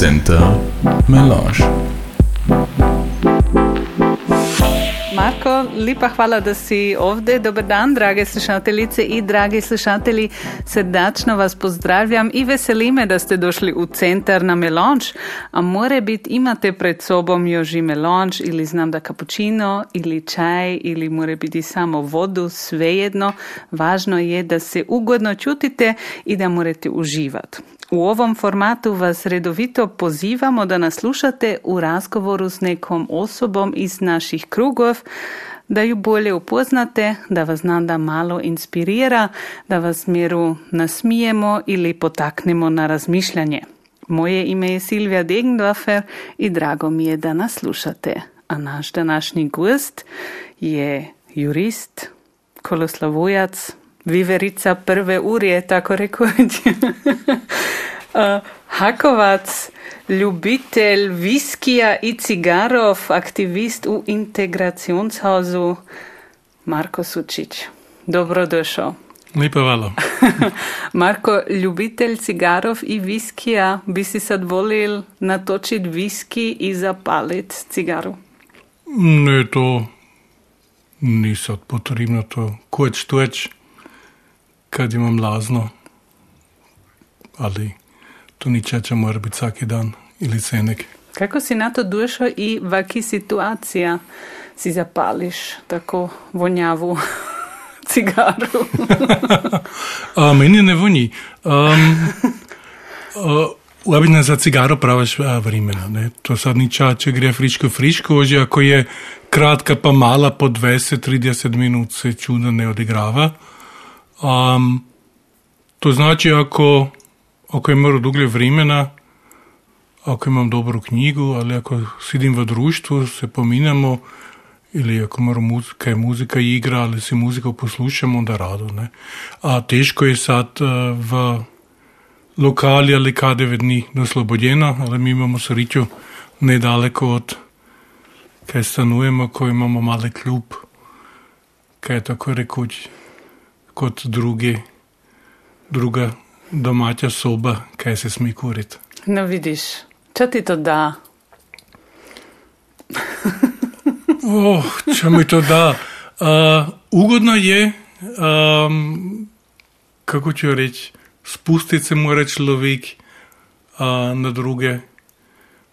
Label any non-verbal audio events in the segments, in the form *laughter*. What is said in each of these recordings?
Center Melange. Marko, lepa hvala, da si ovdje. Dobar dan, drage slušateljice i dragi slušatelji. Srdačno vas pozdravljam i veseli me da ste došli u centar na melanž. A more bit imate pred sobom još i melanž ili znam da kapućino ili čaj ili more biti samo vodu, svejedno. Važno je da se ugodno čutite i da morate uživati. U ovom formatu vas redovito pozivamo da nas slušate u razgovoru s nekom osobom iz naših krugov, da ju bolje upoznate, da vas nada malo inspirira, da vas mjeru nasmijemo ili potaknemo na razmišljanje. Moje ime je Silvija Degendorfer i drago mi je da nas slušate. A naš današnji gost je jurist, koloslavojac, viverica prve urje, tako rekoč. uh, *laughs* Hakovac, ljubitelj viskija i cigarov, aktivist u integracijonshazu Marko Sučić. Dobrodošao. Lepo *laughs* hvala. Marko, ljubitelj cigarov i viskija, bi si sad volil natočiti viski i zapalit cigaru? Ne, to ni sad potrebno, to koč toč, kad imam lazno, ali to ni čeče mora biti svaki dan ili cenek. Kako si na to došao i vaki situacija si zapališ tako vonjavu *laughs* cigaru? *laughs* A, meni ne vonji. Um, Obično za cigaro praviš vremena. Ne? To sad ni čas, če gre friško, friško, že ako je kratka pa mala, po 20-30 minut se čudno ne odigrava. Um, to znači, ako, ako je malo duže vremena, ako imam dobru knjigu, ali ako sedim v društvu, se pominjamo, ili ako mora muzika, je muzika igra, ali si muziko poslušamo, onda rado. Ne? A teško je sad uh, v lokali ali kadeve dni doslobodjena, ali mi imamo srečo nedaleko od kaj stanujemo, ko imamo mali klub, kaj je tako rekoč kot drugi, druga domača soba, kaj se smi kuriti. No vidiš, če ti to da? oh, če mi to da. Uh, ugodno je, um, kako če reči, spustiti se mora človek uh, na druge,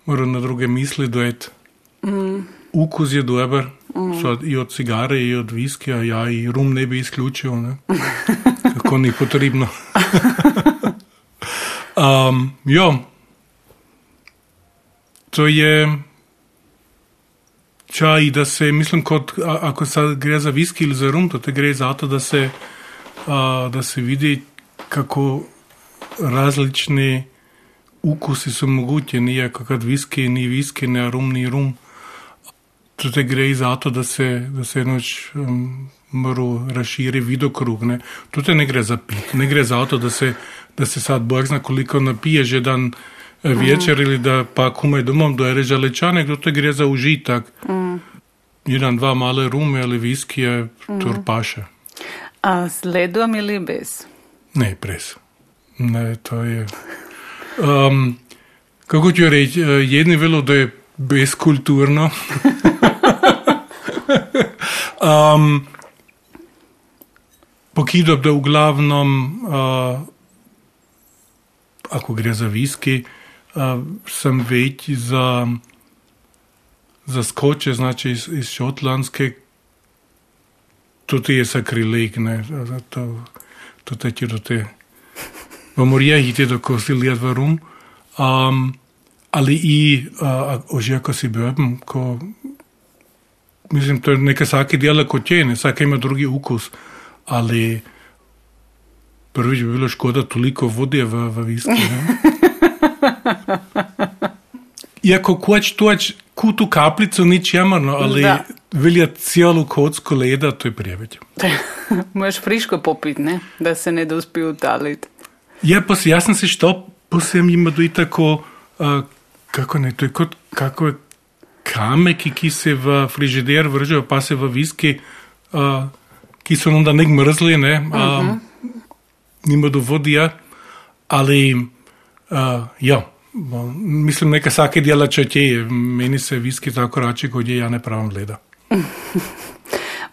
mora na druge misli dojeti. Mm. Ukus je dober, mm. so i od cigare, i od viskija, ja, i rum ne bi izključil, ne? *laughs* tako ni potrebno. *laughs* um, jo, to je čaj, da se, mislim, kot, a, ako sad gre za viski ili za rum, to te gre za to, da se, a, da se vidi kako različni ukusi su mogući, nije kad viski, ni viski, ne rum, ni rum. To te gre za to, da se, da se enoč um, moru razširi vidokrug. Ne. To te ne gre za pit, ne gre za to, da se, da se sad bog zna koliko napije že dan večer mm. ili da pa kumaj domom dojere žalečane, to te gre za užitak. Mm. Jedan, dva male rume ali viskije, mm. tur paše. A s ledom ili bez? Ne, brez. Ne, to je. Um, kako ću reći, jedni velo da je bezkulturno. *laughs* um, Pokidam, da v glavnom, uh, ako gre za viski, uh, sem več za, za skoče, znači iz, iz šotlandske, tudi je sakrileg, ne, to, to teče do te, bomo rejiti, da ko si lijet v rum, um, ali i, ko si bebem, ko, mislim, to je neka vsaki dela kot je, vsaka ima drugi ukus, ali prvič bi bilo škoda toliko vode v, v viski. Iako *laughs* koč toč kutu kaplico nič jamrno, ali da. velja cijelu kocku leda, to je preveč. *laughs* Možeš friško popiti, ne? da se ne dospi utaliti. Ja, pa si, jaz sem se što, posem ima do tako, uh, како не тој кот како е камек и ки се во фрижидер вржува па се во виски а, ки се онда не мрзли не а, uh -huh. нема до водија али а, ја мислам нека саке дела че ќе мени се виски тако рачи кој ја не правам леда *laughs*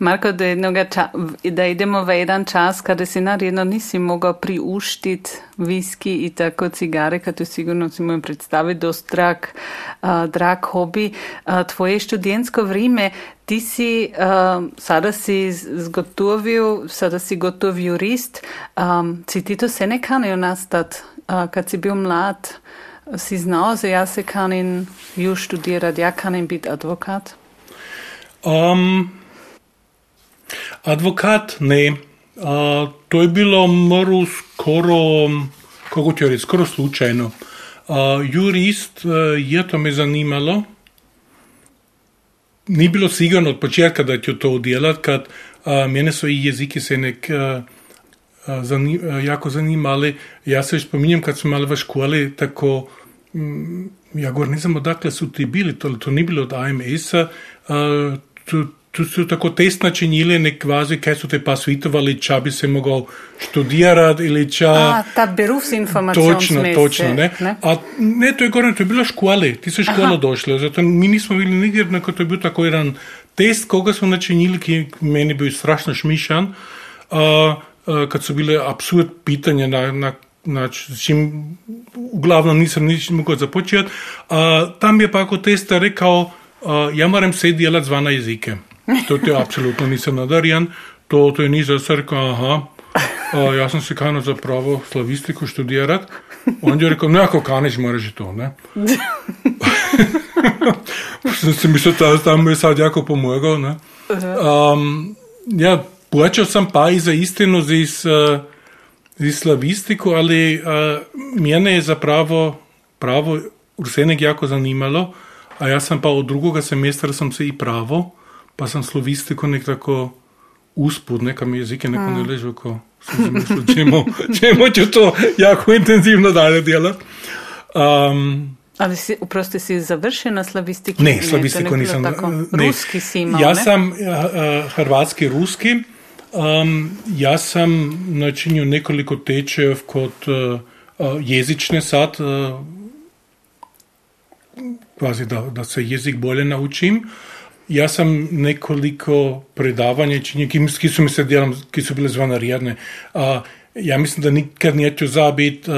Marko, da, ča, da idemo v jedan čas kada si naredno nisi mogao priuštiti viski i tako cigare, kad sigurno si mu predstaviti dost drag, uh, drag hobi. Uh, tvoje študentsko vrijeme, ti si, uh, sada si zgotovil, sada si gotov jurist, um, si ti to se ne kanio nastat, uh, kad si bil mlad, si znao, da ja se kanin ju študirati, ja kanin biti advokat? Um, Advokat ne. A, to je bilo mrl skoro, kako ti reči, skoro slučajno. A, jurist, je to me zanimalo. Ni bilo sigurno od početka da ću to udjelat, kad a, mene su i jeziki se nek a, a, zanim, a, jako zanimali. Ja se još spominjem kad smo mali v školi, tako, mm, ja govorim, ne znam odakle su ti bili, to, to ni bilo od AMS-a, tu su tako test načinili nek kvazi, kaj su te pa svitovali, ča bi se mogao študirati ili ča... A, ta berufsinformacion Točno, točno, ne? ne? A ne, to je gore, to je bila škole, ti su škola došle, zato mi nismo bili nigdje, neko to je bio tako jedan test, koga smo načinili, ki meni bio strašno šmišan, a, a, kad su bile absurd pitanja na, na Znači, čim uglavnom nisam nič mogao započeti. A, tam je pa ako testa rekao, a, ja moram se delati zvana jezike. To je apsolutno nisem nadarjen, to, to je ni za srka, aha. Uh, jaz sem se kanal za pravo slavistiko študirati. On je rekel, ne, ako kaneš, moraš to, ne. *laughs* sem si mislil, da tam je sad jako pomagal, ne. Um, ja, plačal sem pa i za istinu z, uh, z slavistiko, ali uh, mene je zapravo pravo vse nek jako zanimalo, a jaz sem pa od drugega semestra sem se i pravo pa sam slovistiko nekako usput, nekam jezike neko ne ležu, ko si mislil, čemu, *laughs* čemu ću to jako intenzivno dalje djelati. Um, Ali si, uprosti si završen na slavistiku? Ne, slavistiku nisam. Ne. Ruski si imao, Ja ne? sam uh, hrvatski, ruski. Um, ja sam načinio nekoliko tečejev kod uh, jezične sad, uh, kvazi da, da se jezik bolje naučim. Ja sam nekoliko predavanja činio, ki, ki su mi se dijelom, ki su bile zvonarijedne. Uh, ja mislim da nikad neću zabit uh,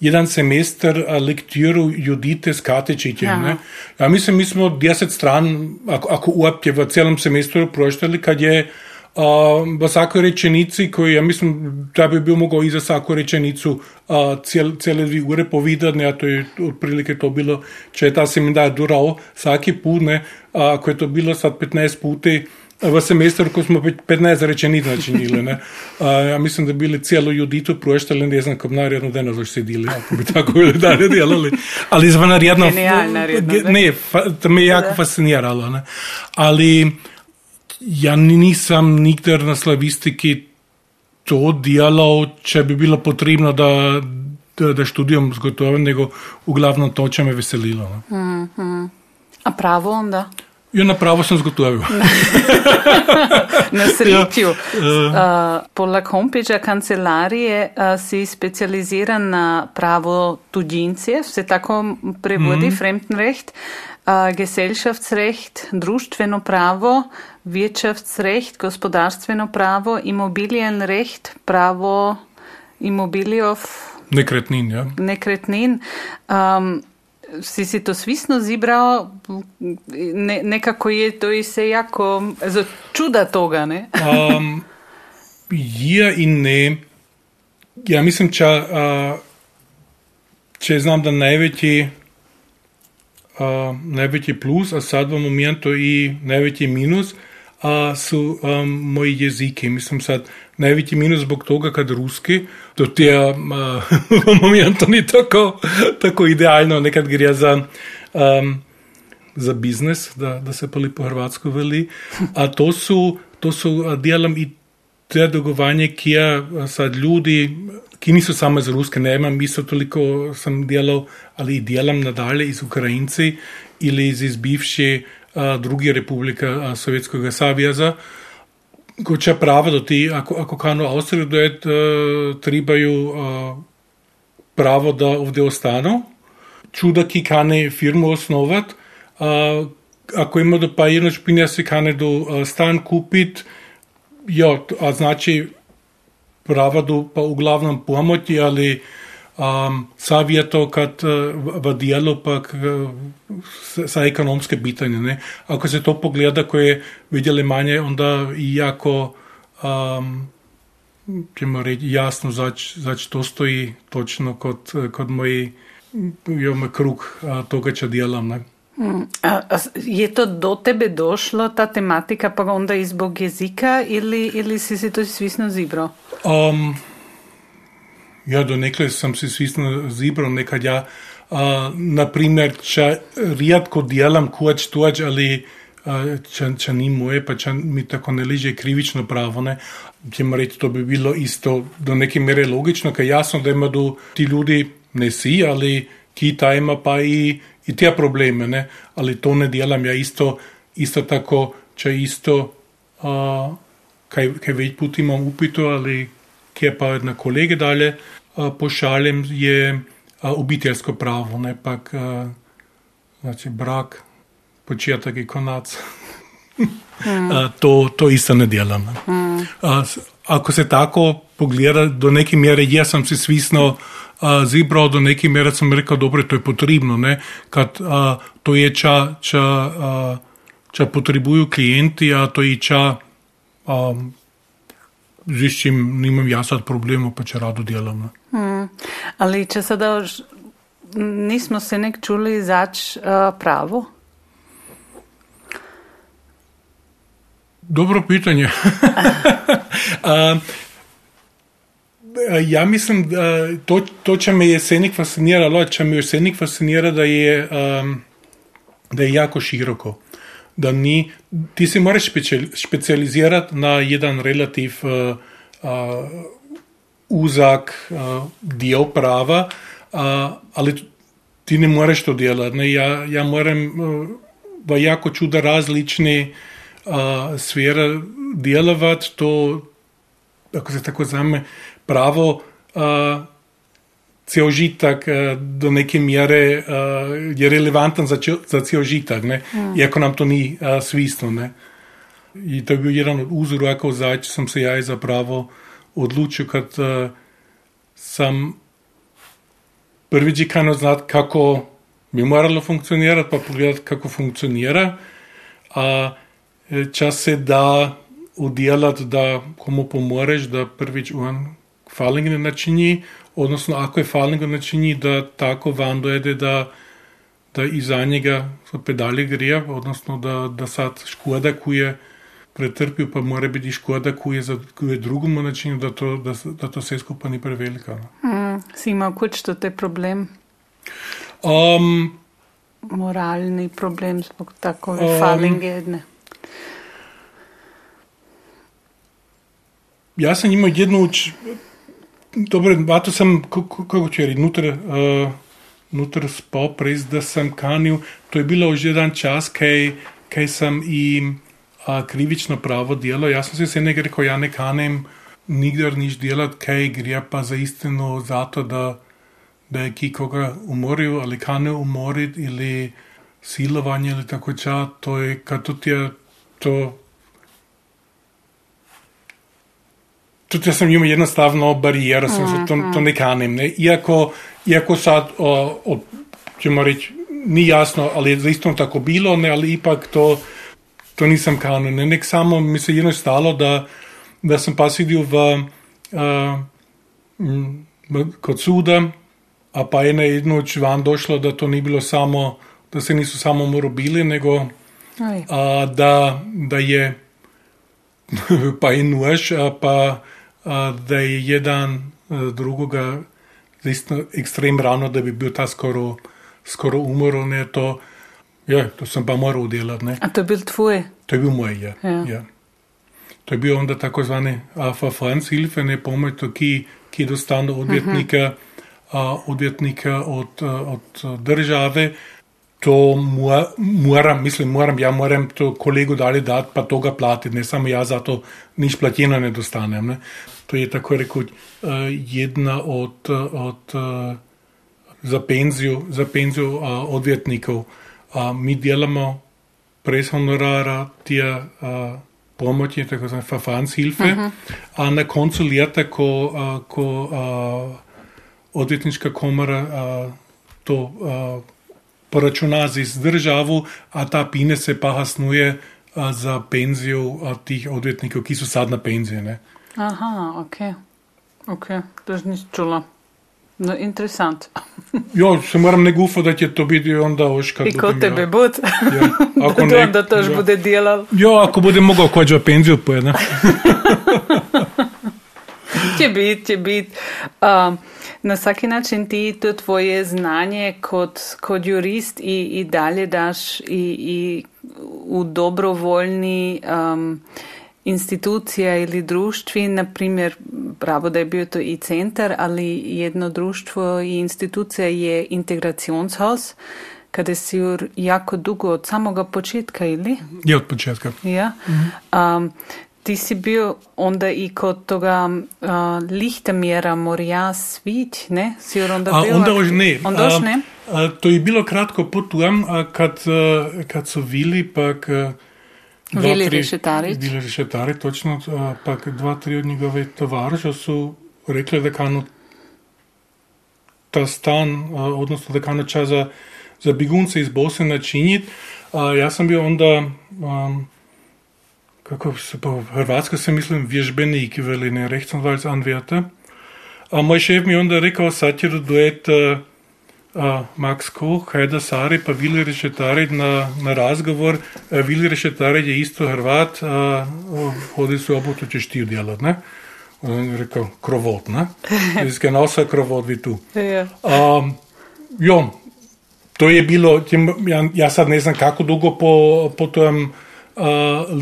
jedan semestar uh, lektiru Judite Skatečiće. Aha. Ne? Ja mislim, mi smo 10 stran, ako, ako uopće v celom semestru proštali, kad je uh, v svakoj rečenici, koji ja mislim, da bi bil mogao i za svaku rečenicu uh, cel, cele dvi ure povedati, ne, a to je otprilike to bilo, če je ta seminar dural svaki put, ne, ako je to bilo sad 15 puti, v semestru, ko smo pet- 15 rečenic načinili, ne. A, ja mislim, da bi bili cijelu Juditu proštali, ne znam, kao naredno danas još sedili, ako bi tako bili *laughs* dalje djelali. Ali zvonarjedno... Genijalno, redno. Ne, fa, to me je jako fasciniralo, ne. Ali ja nisam nikdar na slavistiki to delal, če bi bilo potrebno, da, da, da študiram zgotovim, nego uglavnom to, če me veselilo. Ne. A pravo onda? Ja, na pravo sem zgotovil. *laughs* Na sreću. Ja. Uh, poleg homepagea kancelarije uh, si specializiran na pravo tuđincije, se tako prevodi, Mhm. Fremdenrecht, uh, Gesellschaftsrecht, društveno pravo, Wirtschaftsrecht, gospodarstveno pravo, Immobilienrecht, pravo imobilijev Nekretnin, ja. nekretnin. Um, si si to svisno zibrao, ne, nekako je to i se jako za čuda toga, ne? Um, ja in ne. Ja mislim, če, uh, če znam, da največji, uh, največji plus, a sad v momentu i največji minus, uh, su um, moji jeziki. Mislim, sad največji minus zbog toga, kad ruski, *laughs* to ti je v momentu ni tako, tako idealno, nekad gre za um, za biznis, da, da se pa lepo hrvatsko veli. A to su, to su a, dijelom i te dogovanje, ki je a, sad ljudi, ki niso samo iz Ruske, ne imam isto toliko sam delal, ali delam nadalje iz Ukrajinci ili iz, iz bivše a, druge republike a, Sovjetskega savjeza. Ko če pravo, da ti, ako, ako kanu Avstriju dojet, uh, tribaju uh, pravo da ovdje ostanu. čuda, ki kane firmu osnovati. Uh, ako ima do pa jedno špinja se kane do uh, stan kupiti, ja, a znači prava do pa v glavnem pomoti, ali um, savjeto, kad uh, v dijelu pa sa ekonomske pitanje. Ne? Ako se to pogleda, ko je vidjeli manje, onda i jako um, ćemo reći jasno zač, zač to stoji točno kod, kod moji moj krug toga čo djelam. Ne? Je to do tebe došlo, ta tematika, pa onda i zbog jezika ili, ili si si to svisno zibro? Um, ja, do nekle sam si svisno zibro, nekad ja, uh, na primjer, ča rijetko djelam kuać tuać, ali če, če ni moje, pa če mi tako ne leže krivično pravo, ne, ćemo reći, to bi bilo isto do neke mere logično, ker jasno, da ima do ti ljudi, ne si, ali Kita ima pa i, i te probleme, ne, ali to ne djelam ja isto, isto tako, če isto, uh, kaj, kaj več put imam upito, ali kje pa na kolege dalje uh, pošaljem, je uh, obiteljsko pravo, ne, pak, uh, znači, brak, početak i konac. Mm. to, to isto ne djelam. Mm. Ako se tako pogleda, do neke mjere jesam si svisno zibral, do neke mjere sam rekao, dobro, to je potrebno, ne? kad a, to je ča, ča, a, ča potrebuju klijenti, a to je ča, a, z čim nimam ja sad problema, pa če rado djelam. Ne? Mm. Ali če sada nismo se nek čuli zač pravo? Dobro pitanje. *laughs* uh, ja mislim, da to, to, če me jesenik fasciniralo, če me jesenik fascinira, da je, um, da je jako široko. Da ni, ti se moraš specializirati na jedan relativ uh, uh, uzak uh, del prava, uh, ali ti ne moreš to delati. Ne? Ja, ja moram uh, v jako čuda različni uh, sfere delovati, to, ako se tako zame, pravo uh, cel žitak uh, do neke mere uh, je relevanten za, za cel žitak, mm. iako nam to ni uh, svisno. Ne? I to je bil jedan od uzoraka, zač sem se jaz zapravo odločil, kad uh, sem prvič kanal znati, kako bi moralo funkcionirati, pa pogledati, kako funkcionira. A čas se da udjelati da komu pomoreš, da prvič on faling ne načini, odnosno ako je faling ne načini, da tako van dojede, da, da iza njega so pedali grije, odnosno da, da sad škoda kuje pretrpil, pa mora biti škoda kuje za kuje drugomu načinu, da to, da, da to vse skupaj ni prevelika. No. Mm, si imel kuč to te problem? Um, Moralni problem zbog takove um, falinge jedne. Ja sam imao jednu uč, dobro, vato sam, kako reći, nutar, uh, nutar spal prez, da sam kanil, to je bilo už jedan čas, kaj, kaj sam i uh, krivično pravo djelo. Ja sam se se nekaj rekao, ja ne kanem nigdar niš djelat, kaj grija pa za istinu zato da, da je ki koga umorio, ali kane umorit ili silovanje ili tako ča, to je, kad to ti je, to tudi jaz sem imel enostavno barijero, sem se to, to ne kanem. Ne? Iako, iako sad, o, o, ćemo reći, ni jasno, ali je zaista tako bilo, ne, ali ipak to, to nisam kanil. Ne? Nek samo mi se jedno stalo, da, da sem pa sedel v, uh, kot suda, a pa je na jedno oč van došlo, da to ni bilo samo, da se niso samo morobili, nego a, da, da je *laughs* pa in nož, pa da je jedan drugoga zaista ekstrem rano, da bi bil ta skoro, skoro umrl. Ne, to, ja, to sem pa moral delati. Ne. A to je bil tvoj? To je bil moj, ja. ja. ja. To je bil onda tako zvani Alfa Franz Hilfe, ne pomoč, ki, ki dostane odvetnika, uh -huh. uh, odvetnika od, od države. To moram, mislim, moram, ja moram to kolegu dali dati, pa to ga platiti, ne samo jaz za to nič platjeno ne dostanem. Ne. To je tako rekoč uh, jedna od, od uh, za penziju, za penziju odvjetnikov. A, mi delamo brez honorara te pomoči, tako zvane Verfahrenshilfe, uh -huh. a na koncu leta, ko, ko a, odvjetniška komora to poračuna z državo, a ta pine se pa hasnuje za penzijo tih odvjetnikov, ki so sad na penziji. Aha, ok. Ok, to že nisem čula. No, interesant. *laughs* Jo, se moram ne gufo, da će to biti onda oška. I ko tebe ja. bud. *laughs* Ja. Ako da ne, onda to još ja. bude delal. Jo, ako bude mogao kođa penziju pojede. *laughs* Će bit, će bit. Um, na svaki način ti to tvoje znanje kod, kod jurist i, i dalje daš i, i u dobrovoljni um, institucija ili društvi, na primjer, pravo da je bio to i centar, ali jedno društvo i institucija je integracionshaus, kada si jur jako dugo od samoga početka, ili? Je od početka. Ja. Um, ti si bio onda i kod toga uh, Lichtemjera Morja Svić, ne? Si jur onda A bio? onda už ne. Onda A, ne? a, to je bilo kratko a kad, a, kad su vili, pak... a, Vili Rešetarić. Vili Rešetarić, točno. a, Pak dva, tri od njegove tovariša su rekli da kanu ta stan, a, odnosno da kanu čas za, za begunce iz Bosne načiniti. A ja sam bio onda, um, kako se po hrvatsko se mislim, vježbenik veli ne rechtsanwalts anwärter. A moj šef mi je onda rekao, sad će duet uh, uh, Max Koch, Hajda Sari pa Vili Rešetarić na, na razgovor. Uh, Vili Rešetarić je isto Hrvat, uh, hodi su obotu ćeš ti udjelat, ne? On je rekao, krovot, ne? *laughs* Ist genauso krovot wie tu. Um, jo, to je bilo, tim, ja, ja sad ne znam kako dugo po, po tom uh,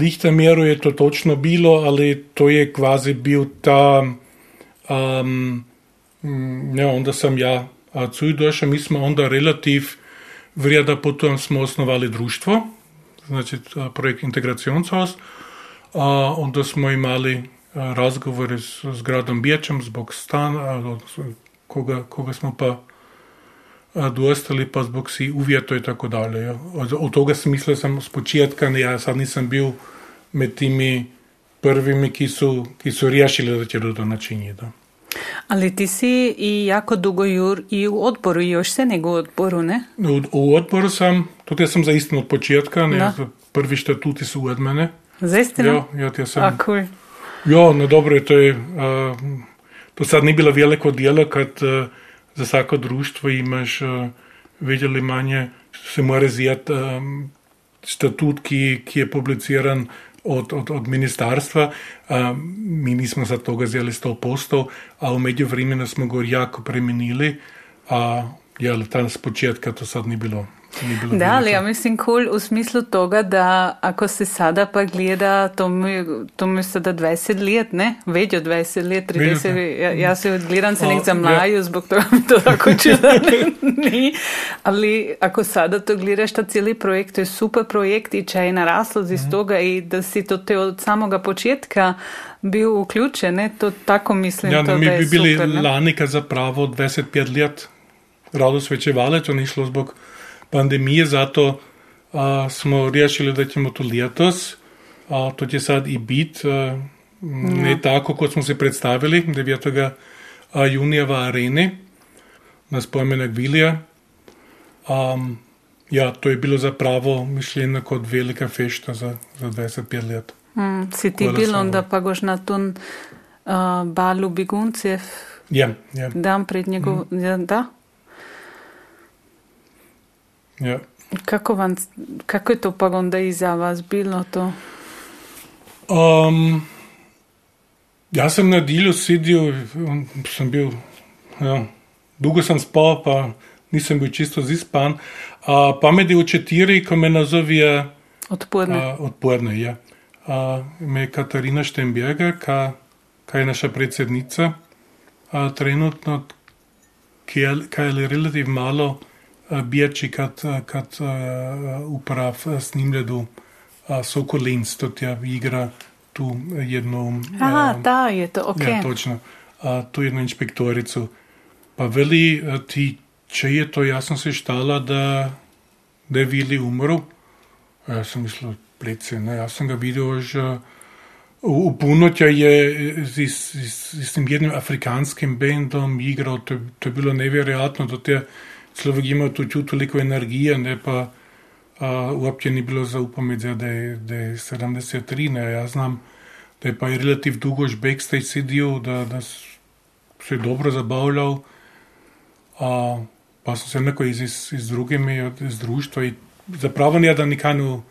Lichtermeru je to točno bilo, ali to je kvazi bil ta, um, ja, onda sam ja a, cuj došao, mi smo onda relativ vrijeda potom smo osnovali društvo, znači projekt Integrationshaus, a, onda smo imali razgovore s, s gradom Biječem zbog stana, koga, koga smo pa dostali pa zbog si uvjeto i tako dalje. Ja. Od, toga sam mislio sam s početka, ja sad nisam bio med timi prvimi, ki su, ki su riješili da će do to načiniti. Ali ti si i jako dugo jur i u odboru, i još se nego u odboru, ne? U, u odboru sam, tudi ja sam za istim od početka, ne, Da. prvi štatuti su od mene. Zaistino? Ja, ja, ja sam, A, cool. Jo, no dobro, to je, a, to sad ni bilo veliko djelo kad a, za svako društvo imaš a, vidjeli manje, se mora zijati a, statut, ki, ki je publiciran od, od, od ministarstva. A, mi nismo za toga zjeli 100%, a u međuvremenu smo ga jako premenili, a jel, tam s početka to sad ni bilo. Bilo Da, ali ja mislim cool u smislu toga da ako se sada pa gleda, to mi, to mi sada 20 let, ne? Već od 20 let, 30, Vidite. ja, ja se gledam se nek za ja. zbog toga mi to tako čuda ni. Ali ako sada to gledaš, ta cijeli projekt, to je super projekt i če je naraslo iz toga i da si to te od samoga početka bio uključen, ne? To tako mislim, Ja, to mi bi bili super, lani, kad zapravo 25 let rado svečevali, to ni šlo zbog pandemije, zato a, smo riješili da ćemo to letos, a, to će sad i bit, a, ne tako kot smo se predstavili, 9. a, junija v areni, na spomenek Vilija. Um, ja, to je bilo zapravo mišljeno kot velika fešta za, za 25 let. Mm, si ti bil onda pa goš na ton uh, balu beguncev Ja, ja, dan pred njegov... Ja, da? Ja. Kako, vam, kako je to pa onda i za vas bilo to? Um, jaz sem na delu sedel, um, sem bil, ja, dolgo sem spal, pa nisem bil čisto zispan. Uh, pa med je v četiri, ko me nazovijo Odporne. uh, odporne. Ja. Uh, me je Katarina Štenberger, ka, ka je naša predsednica, uh, trenutno, ki je, ka je relativno malo bječi, kad, kad uprav snimljedu uh, Sokolins, to tja igra tu jednu... Aha, da je to, ok. Ja, točno. A, tu jednu inšpektoricu. Pa veli, ti če je to, jaz sem se štala, da, da je Vili umrl. Jaz sem mislil, plece, ne, jaz sem ga videl že v Punotja je z, z, z, z tem jednim afrikanskim bendom igral, to, to je bilo nevjerojatno, da te človek ima tu toliko energije, ne pa uh, uopće ni bilo zaupamiti, da je, da je 73, ne, jaz znam, da je pa je relativ dugo že backstage sedel, da, da se je dobro zabavljal, uh, pa sem se neko iz, iz, iz drugimi, iz društva in zapravo nije da nikanu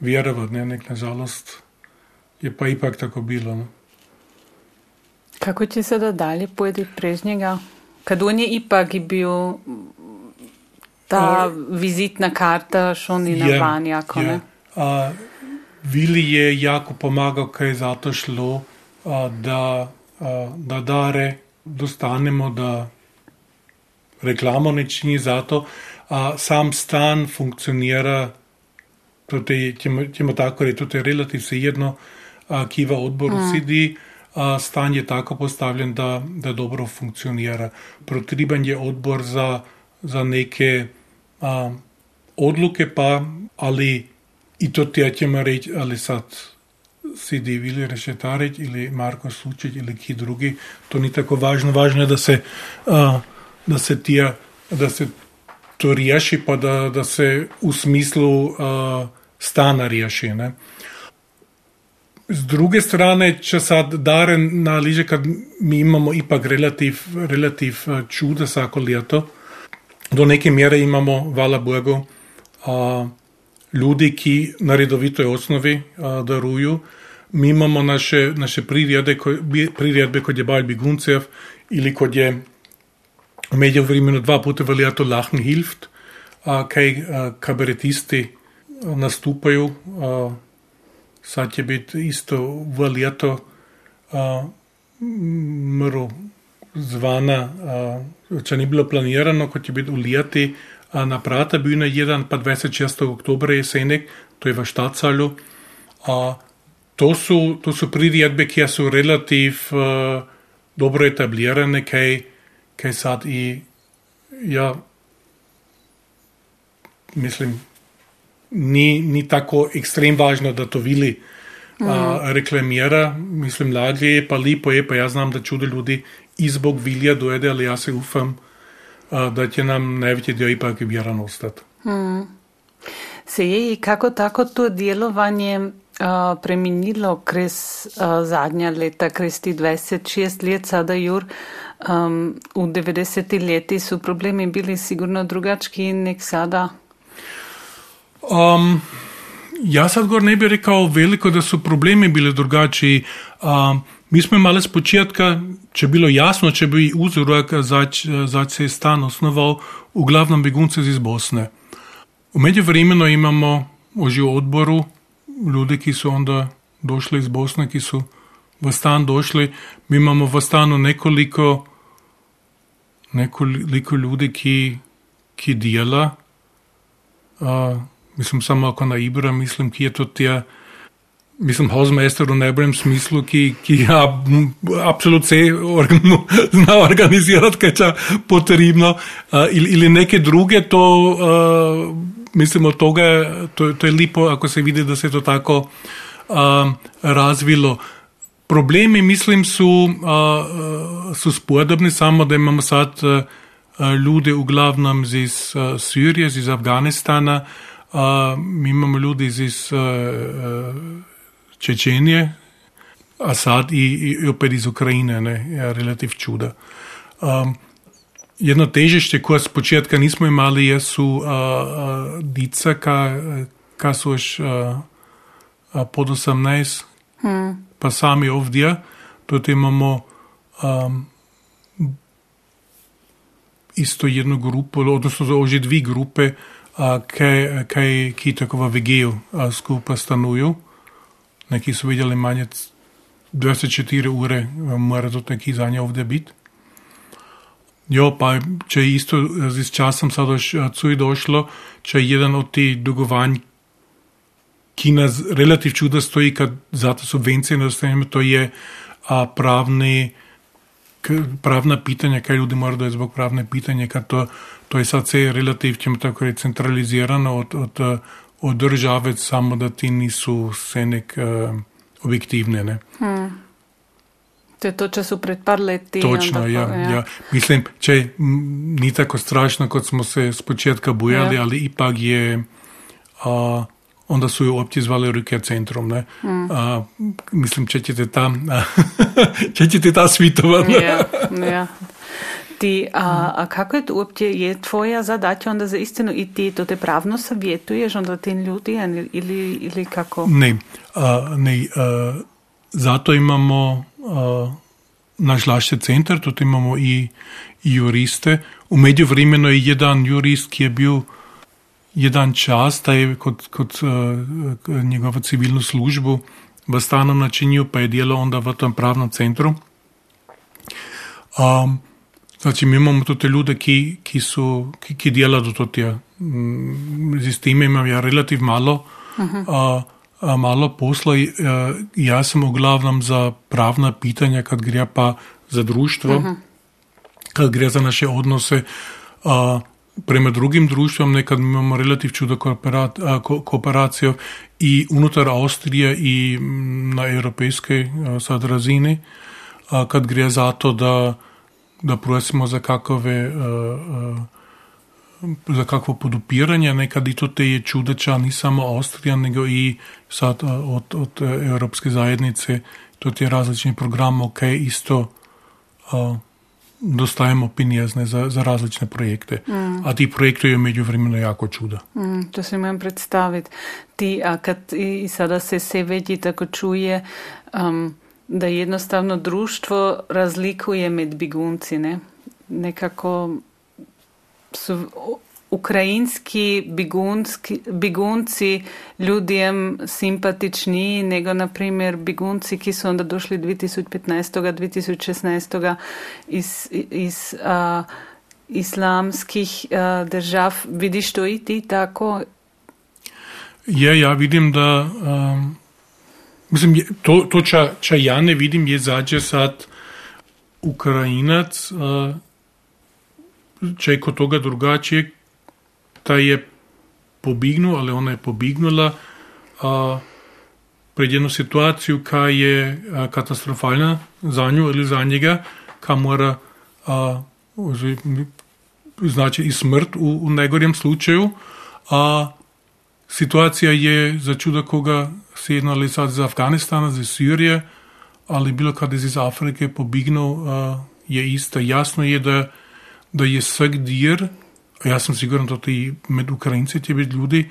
vjerovati, ne, nek nažalost je pa ipak tako bilo. No. Kako ti se da dalje pojedi prežnjega? Kad on je ipak bil ta uh, vizitna karta, šoni na vanja, ko ne? Uh, Vili je jako pomagal, kaj je zato šlo, uh, da, uh, da dare dostanemo, da reklamo ne čini za to. Uh, sam stan funkcionira, tudi, ćemo tako reći, to je relativ svejedno, uh, ki v odboru mm. sedi, uh, stan je tako postavljen, da, da dobro funkcionira. Protriban je odbor za, za neke uh, odluke, pa ali i to ti ja ćemo reći, ali sad sedi Vili Rešetarić ili Marko Sučić ili ki drugi, to ni tako važno. Važno je da se, uh, da se tija, da se to riješi, pa da, da se u smislu uh, stana riješi. Ne? S druge strane, če sad daren na liže, kad mi imamo ipak relativ, relativ čuda vsako leto, do neke mere imamo, hvala Bogu, uh, ljudi, ki na redovitoj osnovi uh, daruju. Mi imamo naše, naše priredbe, priredbe, kot je Bal Biguncev ali kot je v mediju vremenu dva puta v letu Lachen Hilft, uh, kaj uh, kabaretisti nastupajo. Uh, sad će biti isto v leto uh, mro zvana, uh, če ni bilo planirano, kot je leti, uh, na prata bil na 1 pa 26. oktober jesenek, to je v Štacalu. Uh, to so, to so priredbe, ki so relativ uh, dobro etablirane, kaj, kaj sad i ja, mislim, ni, ni tako ekstrem važno, da to vili mm. a, reklamira. Mislim, lažje je, pa lepo je, pa jaz znam, da čudo ljudi izbog vilja dojede, ali jaz se ufam, a, da će nam najveći dio ipak vjeran ostati. Mm. Se je i kako tako to djelovanje uh, preminilo kroz uh, zadnja leta, kroz ti 26 let sada jur, um, u 90 leti su problemi bili sigurno drugački nek sada? Um, jaz sad gor ne bi rekao veliko da su problemi bili drugačiji. Um, mi smo imali s početka, če bilo jasno, če bi uzorak za se stan osnoval, uglavnom begunce iz Bosne. U međuvremenu imamo oži u odboru ljudi ki su onda došli iz Bosne, ki su v stan došli. Mi imamo v stanu nekoliko, nekoliko ljudi ki, ki dijela. Uh, mislim, samo ako na Ibra, mislim, ki je to tja, mislim, hozmeister v najboljem smislu, ki, ki ja, absolut vse organ, *laughs* zna organizirati, kaj je potrebno, uh, ili, ili neke druge, to, uh, mislim, od toga, to, to je lepo, ako se vidi, da se je to tako uh, razvilo. Problemi, mislim, su, uh, su spodobni, samo da imamo sad uh, ljudi uglavnom iz uh, Sirije, iz Afganistana, uh, mi imamo ljudi iz, iz uh, Čečenije, a sad i, i opet iz Ukrajine, ne, je relativ čuda. Um, jedno težište koje s početka nismo imali jesu uh, uh, dica ka, ka su još uh, pod 18, hmm. pa sami ovdje, to imamo um, isto jednu grupu, odnosno ože dvi grupe, kaj, kaj, ki tako v VG-ju skupaj stanuju. Neki su vidjeli manje 24 ure, mora to neki za nje ovdje biti. Jo, pa če isto z časom sad cuj došlo, če jedan od tih dugovanj, ki nas relativ čuda stoji, kad zato subvencije ne dostanemo, to je a, pravni pravna pitanja, kaj ljudi morajo dojeti zbog pravne pitanja, ker to, to je sad vse relativno tako reči centralizirano od, od, od države, samo da ti nisu vse nek uh, objektivne. Ne. Hmm. To je to, če so pred par leti. Točno, ja, ja. ja. Mislim, če ni tako strašno, kot smo se spočetka bojali, ja. ali ipak je. Uh, onda su ju opće zvali Ruke centrom. Ne? Mm. A, mislim, če ćete tam, *laughs* če ćete ta svitovat. ja, ja. Ti, a, a kako je to uopće, je tvoja zadaća onda za istinu i ti to te pravno savjetuješ onda tim ljudi ili, ili kako? Ne, a, ne a, zato imamo a, naš lašće centar, tu imamo i, i juriste. U međuvremenu je jedan jurist ki je bio jedan čas, da je kot uh, njegovo civilno službo v stalnem načinju, pa je delal onda v tem pravnem centru. Um, znači, mi imamo tudi ljude, ki, ki, so, ki, ki delajo do tega. Z tem imam ja relativno malo, uh -huh. uh, uh, malo posla. Uh, jaz sem v glavnem za pravna pitanja, kad gre pa za društvo, uh -huh. kad gre za naše odnose. Uh, prema drugim društvom nekad imamo relativ čudo kooperacijo i unutar Austrije i na europejskoj sad razini, kad gre za to da, da prosimo za kakove za kakvo podupiranje, nekad i to te je čudeča, ni samo Austrija, nego i sad od, od Europske zajednice, to je različni program, ok, isto dostajemo pinjezne za, za različne projekte. Mm. A ti projekti je međuvremeno jako čuda. Mm, to se imam predstaviti. Ti, a kad i sada se se već tako čuje um, da jednostavno društvo razlikuje med bigunci, ne? Nekako su ukrajinski bigunski, bigunci ljudem simpatičniji nego na primjer bigunci ki su onda došli 2015. 2016. iz, iz a, islamskih a, držav. Vidiš to i ti tako? Ja, ja vidim da um, mislim, to, to ča, ča ja ne vidim je zađe sad Ukrajinac če je kod toga drugačije ta je pobignul, ali ona je pobignula pred jednu situaciju koja je katastrofalna za nju ili za njega, ka mora znači i smrt u, u najgorjem slučaju, a situacija je za čuda koga se jedna ali sad iz Afganistana, iz Sirije, ali bilo kad iz Afrike pobignuo je ista. Jasno je da, da je svak dir jaz sem siguren, da tudi med Ukrajinci ti biti ljudi,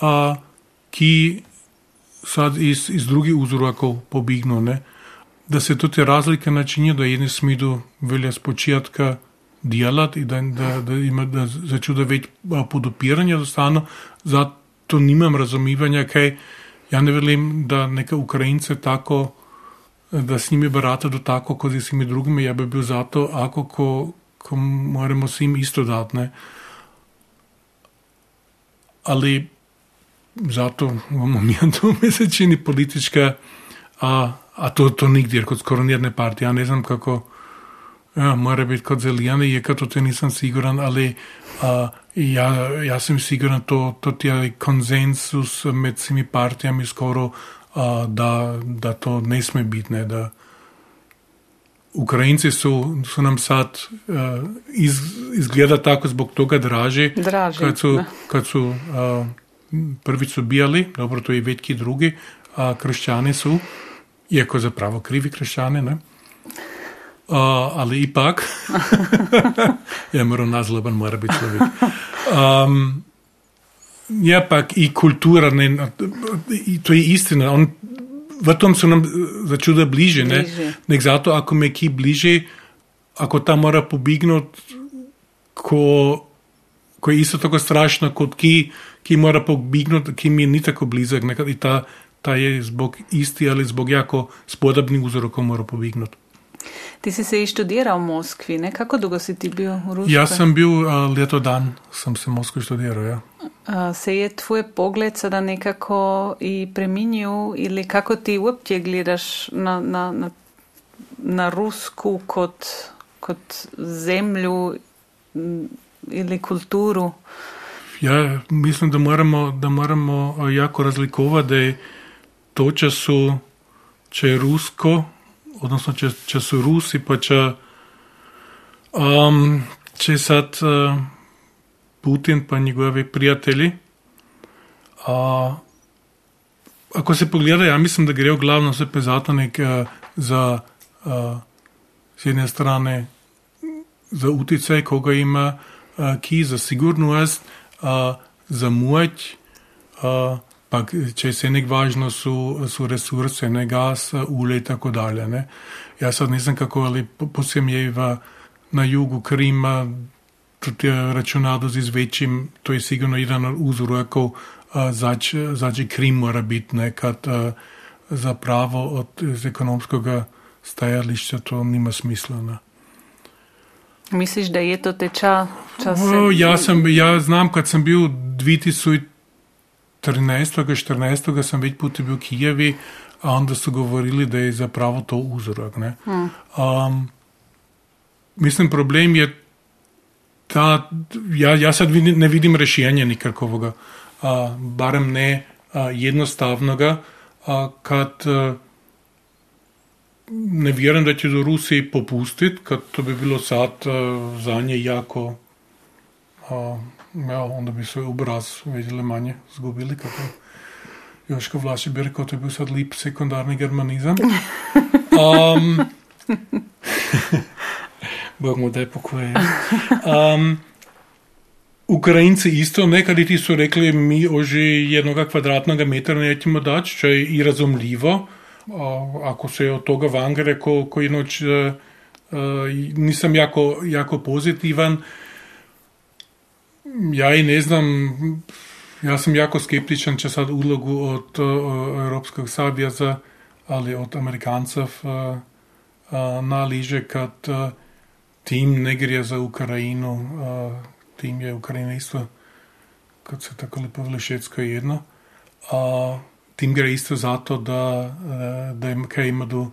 a, ki sad iz, iz drugih vzrokov pobignu, ne? da se tudi razlike načinijo, da jedni smidu velja spočijatka delati in da, da, da ima da začuda več podopiranja dostano, zato nimam razumivanja, kaj ja ne velim, da neke Ukrajince tako, da s njimi barata do tako, kot z vsemi drugimi, ja bi bil zato, ako ko, ko moramo s njim isto dati, ne? ali zato imamo mi *laughs* to mesečini politička, a, a to, to nigdje, kod skoro nijedne partije. Ja ne znam kako, ja, mora biti kod Zelijane, je kad to nisam siguran, ali a, ja, ja sam siguran to, to je konsensus med svimi partijami skoro a, da, da to ne sme biti, ne, da Ukrajinci su, su nam sad uh, iz, izgleda tako zbog toga draži, draži kad su, kad su uh, prvi su bijali, dobro to i vetki drugi, a kršćani su, iako zapravo krivi kršćani, ne? Uh, ali ipak, *laughs* ja moram nazloban, mora biti čovjek. Um, ja, pak i kultura, ne, i to je istina, on v tom so nam začuda bliže. Ne? Nek zato, ako me ki bliže, ako ta mora pobignuti, ko, ko je isto tako strašno, kot ki, ki mora pobignuti, ki mi ni tako blizek. Nekaj, ta, ta je zbog isti ali zbog jako spodobnih vzrokov mora pobignuti. Ti si se ištudiral v Moskvi, ne? kako dolgo si ti bil v Rusiji? Jaz sem bil uh, leto dan, sem se v Moskvi študiral. Ja. Uh, se je tvoj pogled sada nekako i preminil ili kako ti uopće gledaš na, na, na, na Rusku kot kot zemlju ili kulturu? Ja, mislim, da moramo, da moramo jako razlikovati, da je to, če, so, če je rusko, odnosno če, če so Rusi, pa če, um, če sad uh, Putin pa njegovi prijatelji. Uh, ako se pogleda, ja mislim, da gre v glavno vse pezatanek uh, za uh, z jedne strane za utjecaj koga ima uh, ki, za sigurnost, uh, za moć, uh, pa če se nek važno su, su resurse, ne gas, ulje i tako dalje. Ne. Ja sad ne znam kako, ali posebno je v, na jugu Krima, tudi računado z izvećim, to je sigurno jedan od uzrokov, zač, zač Krim mora biti nekad uh, zapravo od iz ekonomskega stajališča to nima smisla. Ne. Misliš, da je to teča? O, ja, sem, ja, znam, kad sem bil 2013. 14. sem več puti bil v Kijevi, a onda su govorili da je zapravo to uzrok. Ne. Hmm. Um, mislim, problem je ta, ja, ja sad vidim, ne vidim rešenja nikakvoga, a, barem ne a, jednostavnoga, a, kad a, ne vjerujem da će do Rusiji popustiti, kad to bi bilo sad a, za nje jako, a, ja, onda bi svoj obraz vidjeli manje zgubili, kako Joško Vlaši bi rekao, to je bil sad lip sekundarni germanizam. *laughs* Um, *laughs* Bog mu daj pokoje. Um, Ukrajinci isto, nekaj ti so rekli, mi oži jednoga kvadratnega metra nećemo dati, što je i razumljivo. Ako se od toga vangre, ko, koji noć uh, uh, nisam jako, jako pozitivan, ja i ne znam, ja sam jako skeptičan, če sad ulogu od uh, Europskog savjeza, ali od Amerikancov uh, uh, naliže, kad uh, tim ne gre za Ukrajinu, uh, tim je Ukrajina isto, kad se tako lepo Švedsko je jedno, uh, tim gre isto zato, da, uh, da im, kaj ima do uh,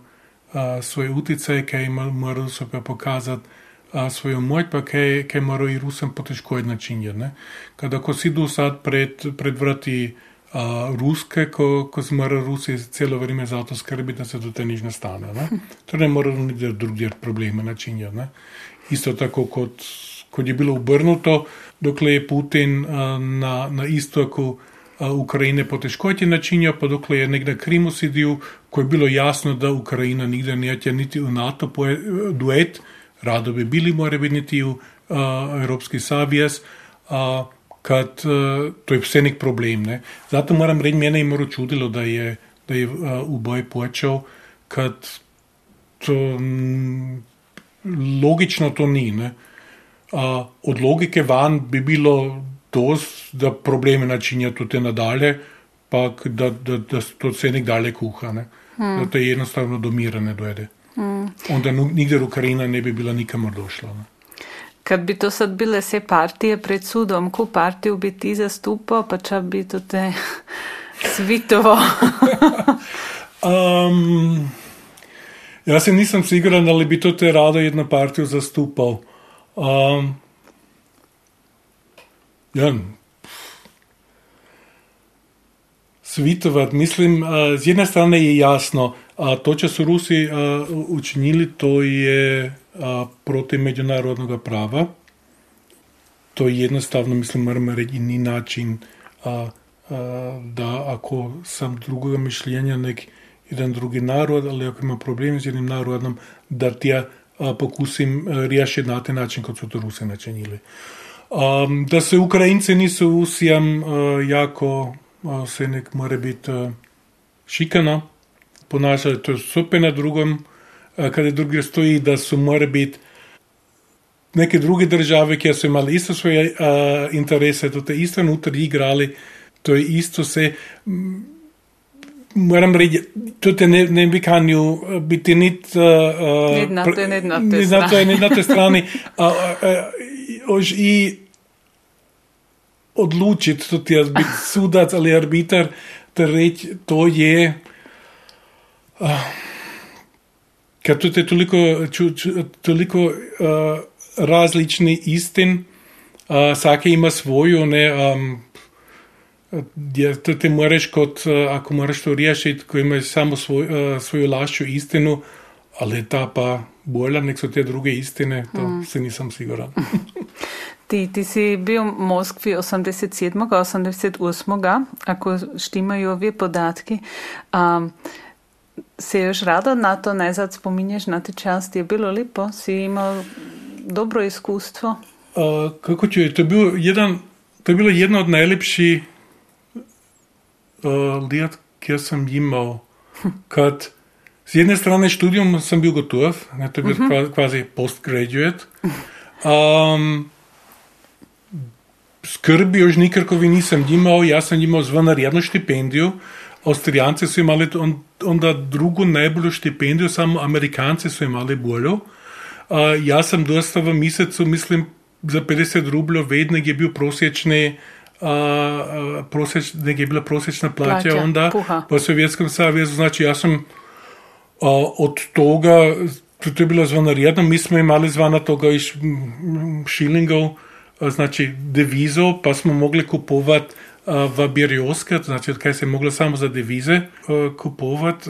svoje utice, kaj ima, mora se pa pokazati a, svoju moć, pa kaj, kaj mora i Rusem poteško načinjati. Ne? Kada ko si du sad pred, pred vrati a, Ruske, ko, ko se mora Rusi cijelo vrijeme za to skrbiti da se do te nič ne stane. Ne? *laughs* To ne mora ni drugdje probleme načinjati. Ne? Isto tako kot, kot je bilo obrnuto, dokle je Putin a, na, na istoku Ukrajine poteškoti načinjao, pa dokle je nek na Krimu sidil, ko je bilo jasno da Ukrajina nigde neće niti u NATO duet, rado bi bili more biti uh, Evropski savez, uh, kad uh, to je vse nek problem. Ne? Zato moram reči, mene je moro čudilo, da je, da je uh, v boj počel, kad to m, logično to ni. Ne? Uh, od logike van bi bilo dost, da probleme načinja tudi nadalje, pa da, da, da to vse nek dalje kuha, ne? Hmm. da to je jednostavno domirane dojede. Mm. Onda nigdje Ukrajina ne bi bila nikamor došla. Ne? Kad bi to sad bile vse partije pred sudom, ko partiju bi ti zastupal, pa če bi to te *laughs* svitovo? um, *laughs* jaz se nisem siguran, ali bi to te rado jedno partijo zastupal. Um, ja, Svitovat, mislim, z jedne strane je jasno, a to, če so Rusi a, učinili, to je a, proti međunarodnog prava. To je jednostavno, mislim, moramo reći, ni način a, da ako sam drugoga mišljenja nek jedan drugi narod, ali ako ima problem s jednim narodom, da ti ja pokusim riješiti na taj način kot su to Rusi načinili. Da se Ukrajinci nisu usijam jako se nek mora biti šikana, ponašali to super na drugom, kada drugi stoji, da su mora biti neke druge države, ki su imali isto svoje a, interese, to te isto unutar igrali, to je isto se, moram reći, to te ne, ne bi kanju biti nit... Na toj, nit na toj. Nit na toj strani. *laughs* a, a, a, i odlučiti, tudi jaz biti sudac ali arbiter, ter reči, to je. Uh, ker tu je toliko, ču, ču, toliko uh, različnih istin, uh, vsake ima svojo, ne, um, je, to ti moraš kot, uh, ako moraš to rešiti, ko imaš samo svoj, uh, svojo laščo istino, ali ta pa bolj, nek so te druge istine, to mm. se nisem siguran. *laughs* Ti, ti si bil v Moskvi 87. 88. ako štimajo ovi podatki. Um, se još rado na to nazad spominješ na te časti? Je bilo lepo? Si imao dobro iskustvo? Uh, kako ću, to je, bio jedan, to je bilo jedno od najlepših uh, let, kjer sam imao. *laughs* Kad s jedne strane študijom sam bio gotov, ne, to je bio uh -huh. kvazi postgraduate. *laughs* Um, skrbi još nikakve nisam imao, ja sam imao zvanar jednu štipendiju, Avstrijanci su imali onda drugu najbolju štipendiju, samo Amerikanci su imali bolju. Uh, ja sam dosta v mesecu, mislim, za 50 rubljev vedno je bil prosječni Uh, proseč, je bila prosječna plaća, plaća onda puha. po Sovjetskom savezu. Znači, ja sam uh, od toga, to je bilo zvonarjedno, mi smo imali zvana toga iš šilingov, znači devizo, pa smo mogli kupovati во Бериоската, значи од кај се могле само за девизе купуват.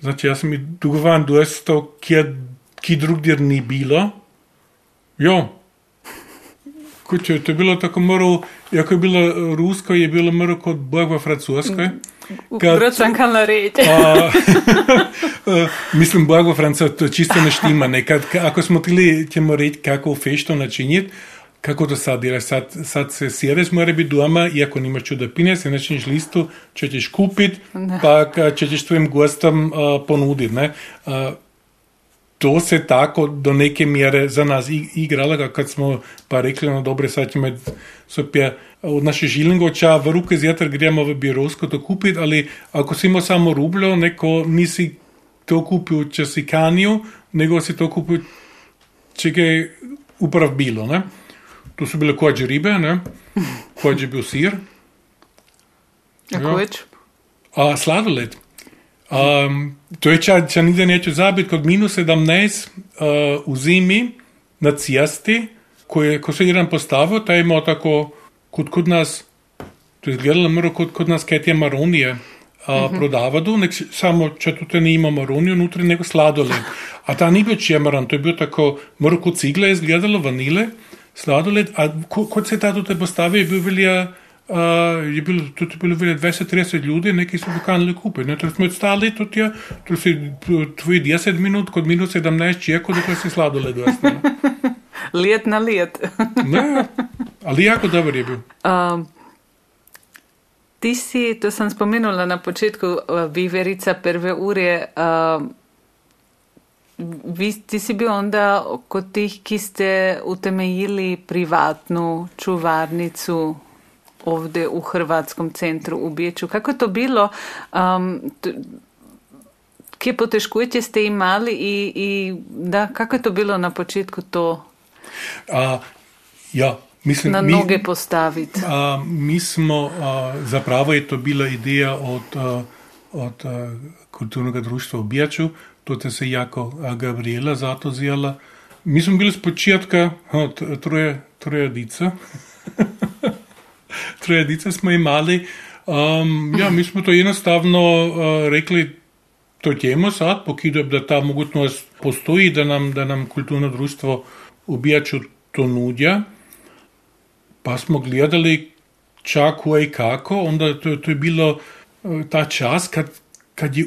Значи јас ми дугован до есто ки друг дир не било. Јо. Куче, тоа било тако морал, јако било руско, е било морал код благ во француској. Грчанка реч. *laughs* Мислам, благ во Франција, тоа чисто нешто има. Некад, ако смо тили, ќе му реч како фешто начинит, kako to sad delaš? Sad, sad se sjedeš, mora biti doma, iako nimaš čuda pine, se načiniš listu, čo ćeš kupit, pa čo ćeš tvojim gostom uh, ponuditi. Ne? Uh, to se tako do neke mjere za nas igralo, kad smo pa rekli, no dobre, sad ćemo sopje od naše žilingoča v ruke zjutraj gremo v Birovsko to kupiti, ali ako si imel samo rubljo, neko nisi to kupil, če si kanil, nego si to kupil, če ga je uporabilo. Ne? Tu su bile kođe ribe, ne? Kođe bio sir. A ja. A sladoled. Um, to je ča, ča nigde neću zabit, kod minus 17 uh, u zimi na cijasti, koje, ko se jedan postavo, ta je imao tako, kod, kod nas, to je gledalo mro kod, kod nas kaj je maronije, a, uh, mm-hmm. prodavadu, nek, samo če tu ne ima maroniju, nutri nego sladoled. A ta nije bio čemaran, to je bio tako mrok cigla, je izgledalo vanile, sladoled. A ko, kot se je ta tudi postavil, je bil velja, uh, je bil tudi bilo velja 20-30 ljudi, neki so bi kanali kupiti. Ne, to smo odstali tudi, ja, to si tvoj 10 minut, kot minus 17 čeko, da si sladoled. *laughs* let na let. *laughs* ne, ali jako dober je bil. Um, ti si, to sem spomenula na početku, uh, viverica prve ure. Um, Vi, ti si bil onda kot tih, ki ste utemeljili privatnu čuvarnicu ovdje u Hrvatskom centru u Biječu. Kako je to bilo? Um, kje poteškujete ste imali i, i da, kako je to bilo na početku to A, ja, mislim, na noge mi, postaviti. A, mi smo, a, zapravo je to bila ideja od, a, od a, kulturnog društva u Bijaču, to se jako a, Gabriela zato zjela. Mi smo bili s početka troje, troje dica *laughs* smo imali. Um, ja, mi smo to jednostavno uh, rekli, to ćemo sad, pokidujem da ta mogućnost postoji, da nam, da nam kulturno društvo ubijaču to nudja, pa smo gledali čak i kako, onda to, to je bilo e, ta čas kad, kad, je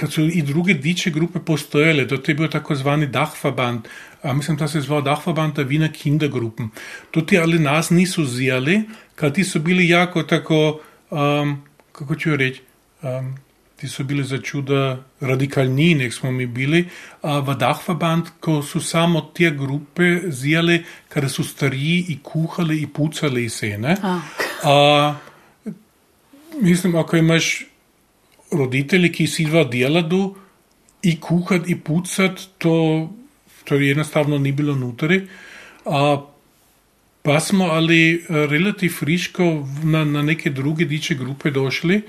kad su i druge diče grupe postojale, to je bio takozvani Dachverband, a mislim da se zvao Dachverband der Wiener Kindergruppen. To ti ali nas nisu zijali, kad ti su bili jako tako, um, kako ću reći, um, ti so bili za čuda radikalni, nek smo mi bili, a v Dachverband, ko so samo te grupe zijali, ker so stariji in kuhali in pucali se. Ah. A, mislim, ako imaš roditelji, ki si dva deladu in kuhati in pucati, to, to enostavno ni bilo notri. Pa smo ali relativno friško na, na neke druge diče grupe došli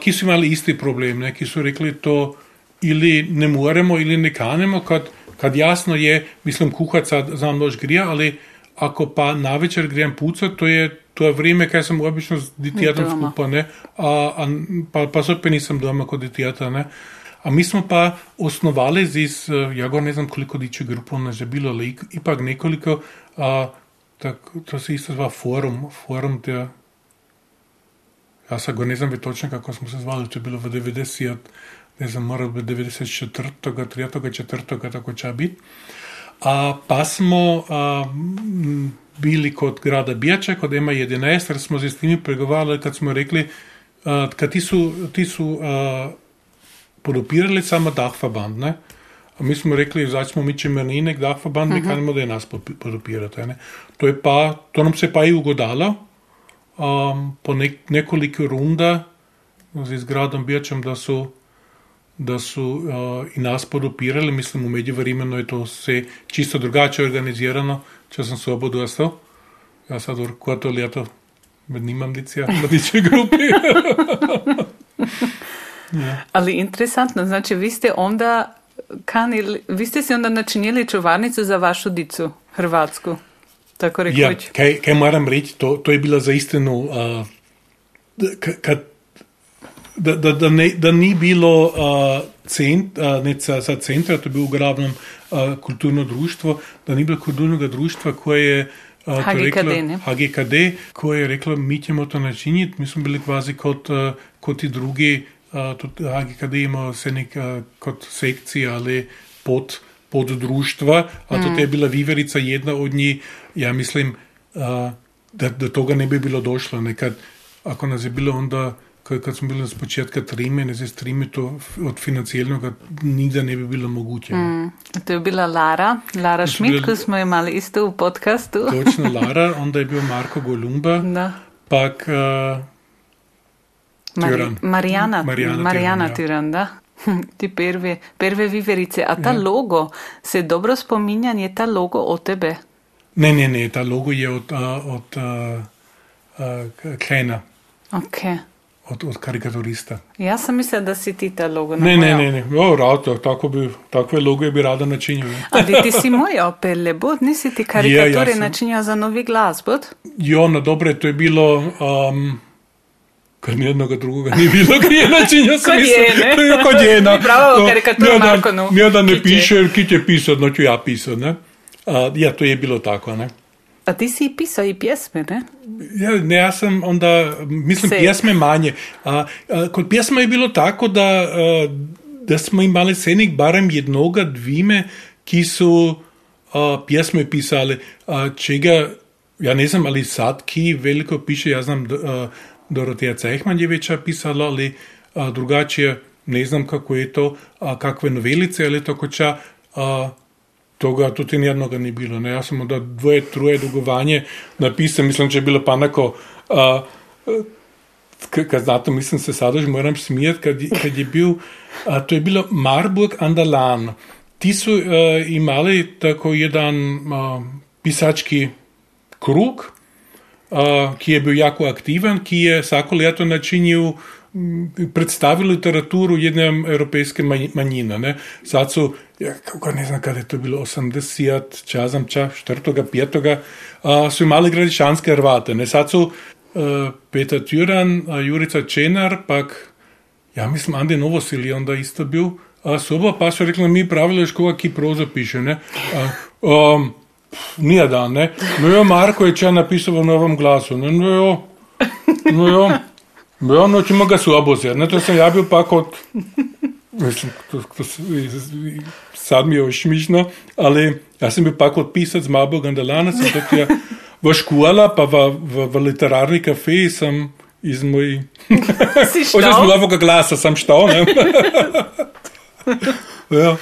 ki so imeli isti problem, ne, ki so rekli, to ili ne moremo ili ne kanemo, kad, kad jasno je, mislim, kuhat sad znam doći grija, ali ako pa na večer grijem pucat, to je to je vrijeme kad sam obično s ditijatom skupa, ne? A, a, pa, pa opet nisam doma kod ditijata, ne? A mi smo pa osnovali z, ja go ne znam koliko diče grupov nas je bilo, ali ipak nekoliko, a, tak, to se isto zva forum, forum te, ja sad go ne znam točno kako smo se zvali, to je bilo v 90, ne znam, mora biti 94. 3. 4. tako će biti. A pa smo a, bili kod grada Bijača, kod MA11, jer smo se s njimi pregovarali kad smo rekli, a, kad ti su, ti su a, podupirali samo Dachverband, ne? A mi smo rekli, zdaj smo mi čemerninek Dachverband, mi kanimo da je nas podupirate, ne? To je pa, to nam se pa i ugodalo, um, po nek, nekoliko runda z gradom Bijačem, da su da su uh, i nas podupirali, mislim u međuvremenu je to sve čisto drugačije organizirano, če sam slobodu ostao. Ja sad koja to ljeto nimam dicija na dičoj *laughs* grupi. *laughs* Ali interesantno, znači vi ste onda kanili, vi ste si onda načinili čuvarnicu za vašu dicu, Hrvatsku. Tako ja, rekoč. kaj, kaj moram reći, to, to je bila za istinu, da- ka- kad, da, da, da, ne, da ni bilo uh, cent, uh, ne sa, sa centra, to je bilo uglavnom uh, kulturno društvo, da ni bilo kulturnog društva koje je uh, HGKD, reklo, ne? HGKD, koje je reklo, mi ćemo to načiniti, mi smo bili kvazi kot, uh, kot i drugi, uh, tudi HGKD imao se nek uh, kot sekcija, ali pod, pod društva, a to je bila Viverica jedna od njih, ja mislim, uh, da, da toga ne bi bilo došlo. Nekad, ako nas je bilo onda, kad smo bili s početka trime, ne z trime, to od financijalnog nigda ne bi bilo moguće. To je bila Lara, Lara Schmidt, bili- koju smo imali isto u podcastu. *laughs* Točno Lara, *laughs* onda je bio Marko Golumba, Da. pak uh, Mari- Tiran. Marijana, Marijana Marijana Tiran, ja. Tiran, da. *laughs* Ti prve, prve viverice. A ta logo, se dobro spominjan, je ta logo o tebe? ne, ne, ne, ta logo je od, uh, od uh, uh, Klena, Ok. Od, od karikaturista. Ja sam mislila da si ti ta logo Ne, ne, namojao. ne, ne, o, rado, tako bi, takve logo bi rada načinio. ne. Ali ti si mojao pele, bod? Nisi ti karikature sam- načinjao za novi glas, bod? Jo, no dobro, to je bilo, um, kad nijednoga drugoga nije bilo grije načinja sam Kod mislio, je, ne? to je kod je, na- Bravo, *laughs* to- karikatura nije da- ne piše, ki će pisat, no ću ja pisat, ne? A, ja, to je bilo tako, ne? A ti si pisao i pjesme, ne? Ja, ne, ja sam onda, mislim, Se- pjesme manje. A, a, kod pjesma je bilo tako, da, a, da smo imali senik barem jednoga, dvime, ki su a, pjesme pisali, a, čega, ja ne znam, ali sad ki veliko piše, ja znam, a, Doroteja Cehmanjevića pisala, ali a, drugačije, ne znam kako je to, a, kakve novelice, ali tako ča, a, toga tudi nijednoga ni bilo. Ne? Ja sam onda dvoje, troje dugovanje napisao, mislim, če je bilo pa onako, a, k- kad znate, mislim se sada že moram smijeti, kad, kad je bil, a, to je bilo Marburg Andalan. Ti su a, imali tako jedan a, pisački krug, a, ki je bil jako aktivan, ki je vsako leto načinil m, predstavil literaturu jedne evropejske manj- manjine. Ne. Sad su, ja, kako ne znam kada je to bilo, 80, čazam ča, 4. 5. A, su imali gradišanske Hrvate. Ne. Sad su a, Petar Tjuran, a, Jurica Čenar, pak ja mislim Ande Novosil je onda isto bil, a su oba pa su rekli, mi pravilo još koga ki proza piše, ne. A, um, nije dan, ne. No jo, Marko je ča napisao v novom glasu, ne, no jo, no jo, no jo, no ćemo ga slabo zjeti, ne, to sam ja bil pa kod, mislim, to, to, sad mi je ovo šmišno, ali ja sam bil pa kod pisac Marburg Andalana, sem tako ja v škola, pa v, v, v literarni kafe sem iz moj, Si Oče štal? sem novega glasa, sem štal, ne. *laughs* ja.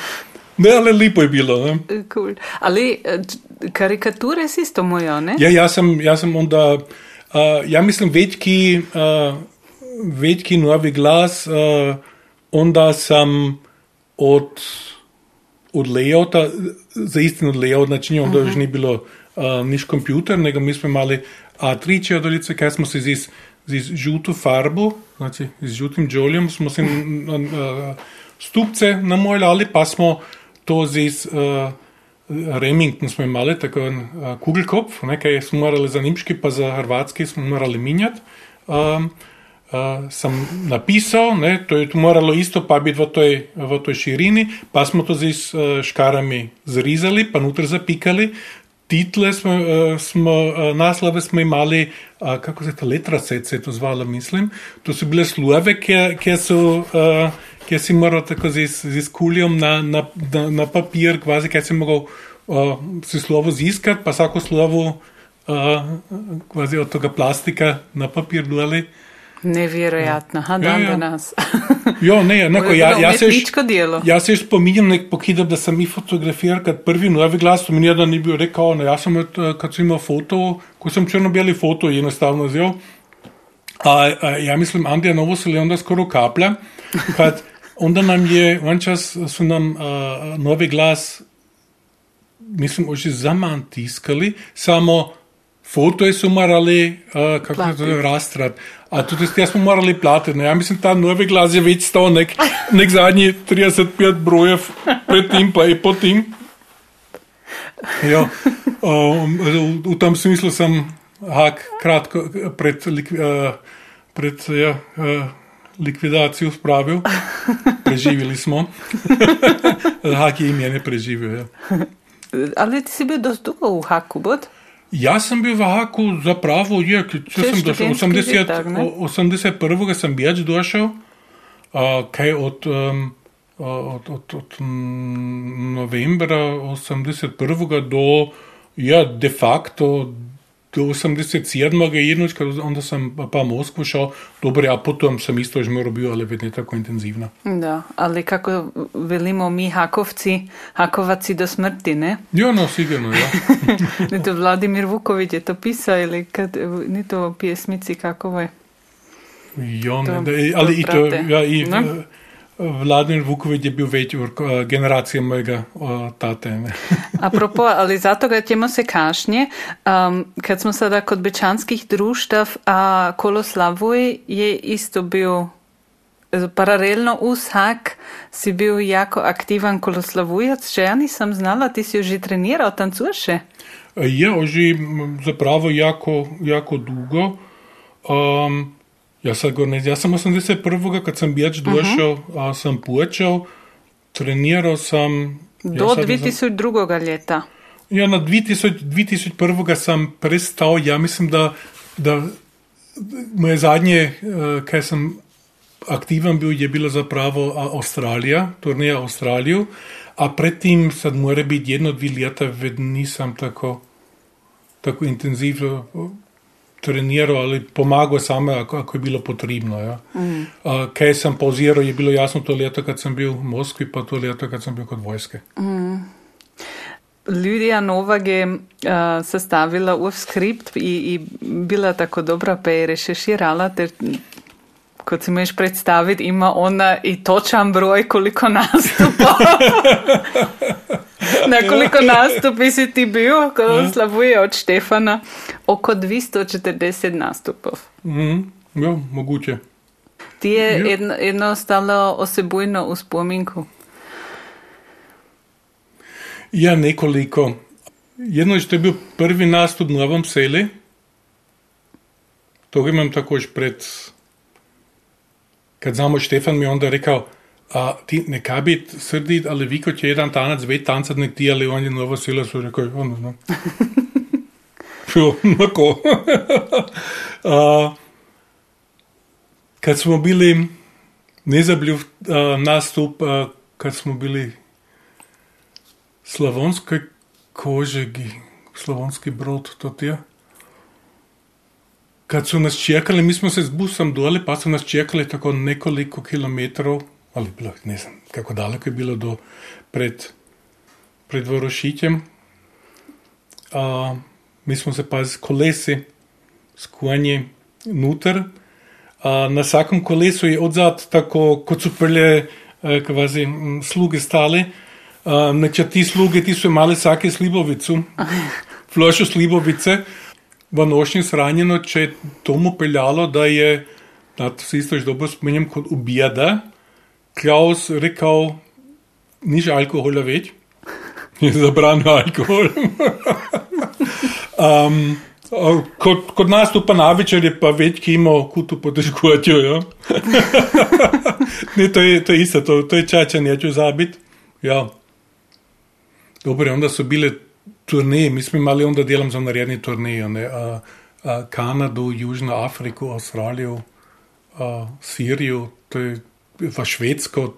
Ne, ali lepo je bilo, ne. Cool. Ali eh, karikature si isto mojao, ne? Ja, ja sam, ja sam onda, uh, ja mislim većki, uh, većki novi glas, uh, onda sam od, od layouta, za istinu od layout, znači onda još nije bilo uh, niš kompjuter, nego mi smo imali A3 čedolice, kaj smo se z, z žutu farbu, znači z žutim džoljem smo se uh, stupce namoljali, pa smo to z uh, Remington smo imeli, tako en uh, kugelkopf, nekaj smo morali za nemški, pa za hrvatski smo morali minjati. Um, uh, sem napisal, ne, to je moralo isto pa biti v toj, v toj širini, pa smo to z uh, škarami zrizali, pa noter zapikali. Title smo, uh, smo uh, naslove smo imeli, uh, kako se to letra se je to zvalo, mislim. To so bile slove, ki so. Uh, ki si moral tako z, z kuljom na, na, na, na papir, kvazi, kaj si mogel uh, si slovo ziskati, pa vsako slovo uh, kvazi od tega plastika na papir dali. Neverjetno, ja. dan ja, *laughs* ja. nas. jo, ne, enako, ja, *laughs* ja se delo. Jaz se spominjam, nek pokidam, da sem jih fotografiral, kad prvi novi glas, to mi ni, da ni bil rekel, ne, jaz sem, kad sem imel foto, ko sem črno-beli foto, je enostavno vzel. A, a, ja mislim, Andija Novo se je onda skoro kaplja, *laughs* kad onda nam je, on čas su nam uh, novi glas, mislim, oži zaman tiskali, samo foto su morali, uh, kako se to rastrat, a tudi ja smo morali platiti. Ja mislim, ta novi glas je već stao nek, nek zadnji 35 brojev pred tim pa i po tim. Ja, um, v, v tom smislu sem hak kratko pred, uh, pred ja, uh, likvidacijo spravil, preživeli smo. *laughs* Hak je ime ne preživel. Ja. Ali ti si bil dosto dolgo v Haku? Bod? Jaz sem bil v Haku za pravo, je, če sem došel 80, letak, 81. sem več došel, uh, kaj od, um, od, od, od novembra 81. do, ja, de facto do 87. jednoč, onda sam pa Moskvu šao, dobro, a potom sam isto još morao bio, ali već ne tako intenzivno. Da, ali kako velimo mi Hakovci, Hakovaci do smrti, ne? Jo, no, sigurno, ja. *laughs* ne to Vladimir Vuković je to pisao ili kad, ni to pjesmici kako je? Jo, ne, da, ali i to, ja, i, no? Vladimir Vuković je bil već generacija mojega tate. *laughs* Apropo, ali zato ga ćemo se kašnje, um, kad smo sada kod bečanskih društav, a Koloslavuj je isto bio paralelno uz Hak si bil jako aktivan koloslavujac, že ja nisam znala, ti si už trenirao, tancuše? Je, oži zapravo jako, jako dugo. Um, Ja, sad go ne, ja sam 81. kad sam bijeć došao, uh -huh. a sam počeo, trenirao sam... Do ja 2002. ljeta. Ja, na 2000, 2001. sam prestao, ja mislim da, da moje zadnje, uh, kaj sam aktivan bio, je bilo zapravo Australija, turnija Australiju, a predtim sad mora biti jedno, ljeta, ved nisam tako, tako intenzivno treniral ali pomagal samo, ako, ako je bilo potrebno. Ja. Mm. Uh, kaj sem pauziral, je bilo jasno to leto, kad sem bil v Moskvi, pa to leto, kad sem bil kot vojske. Mm. Lidija Novak je uh, sestavila v skript in bila tako dobra, pa je rešeširala, ter kot si možeš predstaviti, ima ona i točan broj koliko *laughs* nastupa. *laughs* *laughs* Na koliko nastupi si ti bil, ko ja. slavuje od Štefana? Oko 240 nastupov. Mm, ja, mogoče. Ti je ja. jedno ostalo osebujno v spominku? Ja, nekoliko. Jedno je bil prvi nastup v Novem Seli. To imam takož pred. Kad znamo Štefan mi onda rekao, a ti neka biti srdi, ali vi kot jedan tanac, dve tancat nek ti, ali on je nova sila, so rekao, ono, no. jo, nako. a, kad smo bili, nezabljiv nastup, a, kad smo bili slavonskoj kožegi, slavonski brod, to ti je. Kad su nas čekali, mi smo se s busom dole, pa su nas čekali tako nekoliko kilometrov ali bilo, ne znam kako daleko je bilo do pred, pred Vorošićem. A, mi smo se pa z kolesi skuvanje nutar. A, na vsakem kolesu je odzad tako, kot so prle e, kvazi, sluge stale. Neče ti sluge, ti so imali vsake slibovicu, *laughs* flošo slibovice, v nošnji sranjeno, če je tomu peljalo, da je, da se isto že dobro spominjam, kot ubijada, Klaus rekel, nič alkohola več, je zabranil alkohol. um, *laughs* *laughs* kot, kot nas tu pa na večer je pa več kimo, kot tu potežkujejo. Ja? *laughs* ne, to je, to je isto, to, to je čača, neću zabiti. Ja. Dobro, onda so bile turneje, mi smo imeli onda delam za naredni turneje, ne, a, a, Kanadu, Južno Afriko, Avstralijo, a, Sirijo, to je v Švedsko,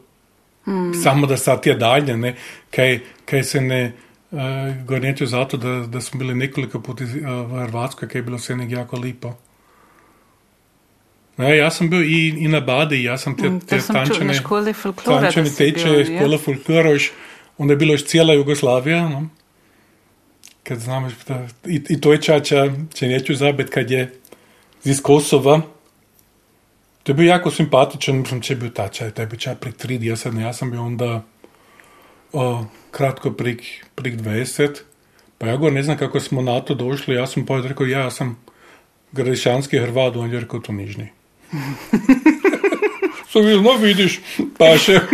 mm. samo da sa tja dalje, ne, kaj, kaj se ne, uh, gornječe zato, da, da smo bili nekoliko poti uh, v Hrvatskoj, kaj je bilo vse nekaj jako lepo. Ja, jaz sem bil i, i na Badi, jaz sem te, Mm, te to sam čula na tančene, školi folklora. da tančene si teče, bil, ja. škola folkloroš, onda je bilo još cijela Jugoslavija, no? kad znamo, da, i, i to je čača, če neću zabiti, kad je iz Kosova, to je bio jako simpatičan, mislim, če je bil ta čaj, taj bi čaj prek 30, ja sam bio onda o, kratko prek, prek 20, pa ja gore ne znam kako smo na to došli, ja sam poved rekao, ja, sam gradišanski Hrvat, on je rekao, to nižni. Vidio, *laughs* no vidiš, paše. *laughs*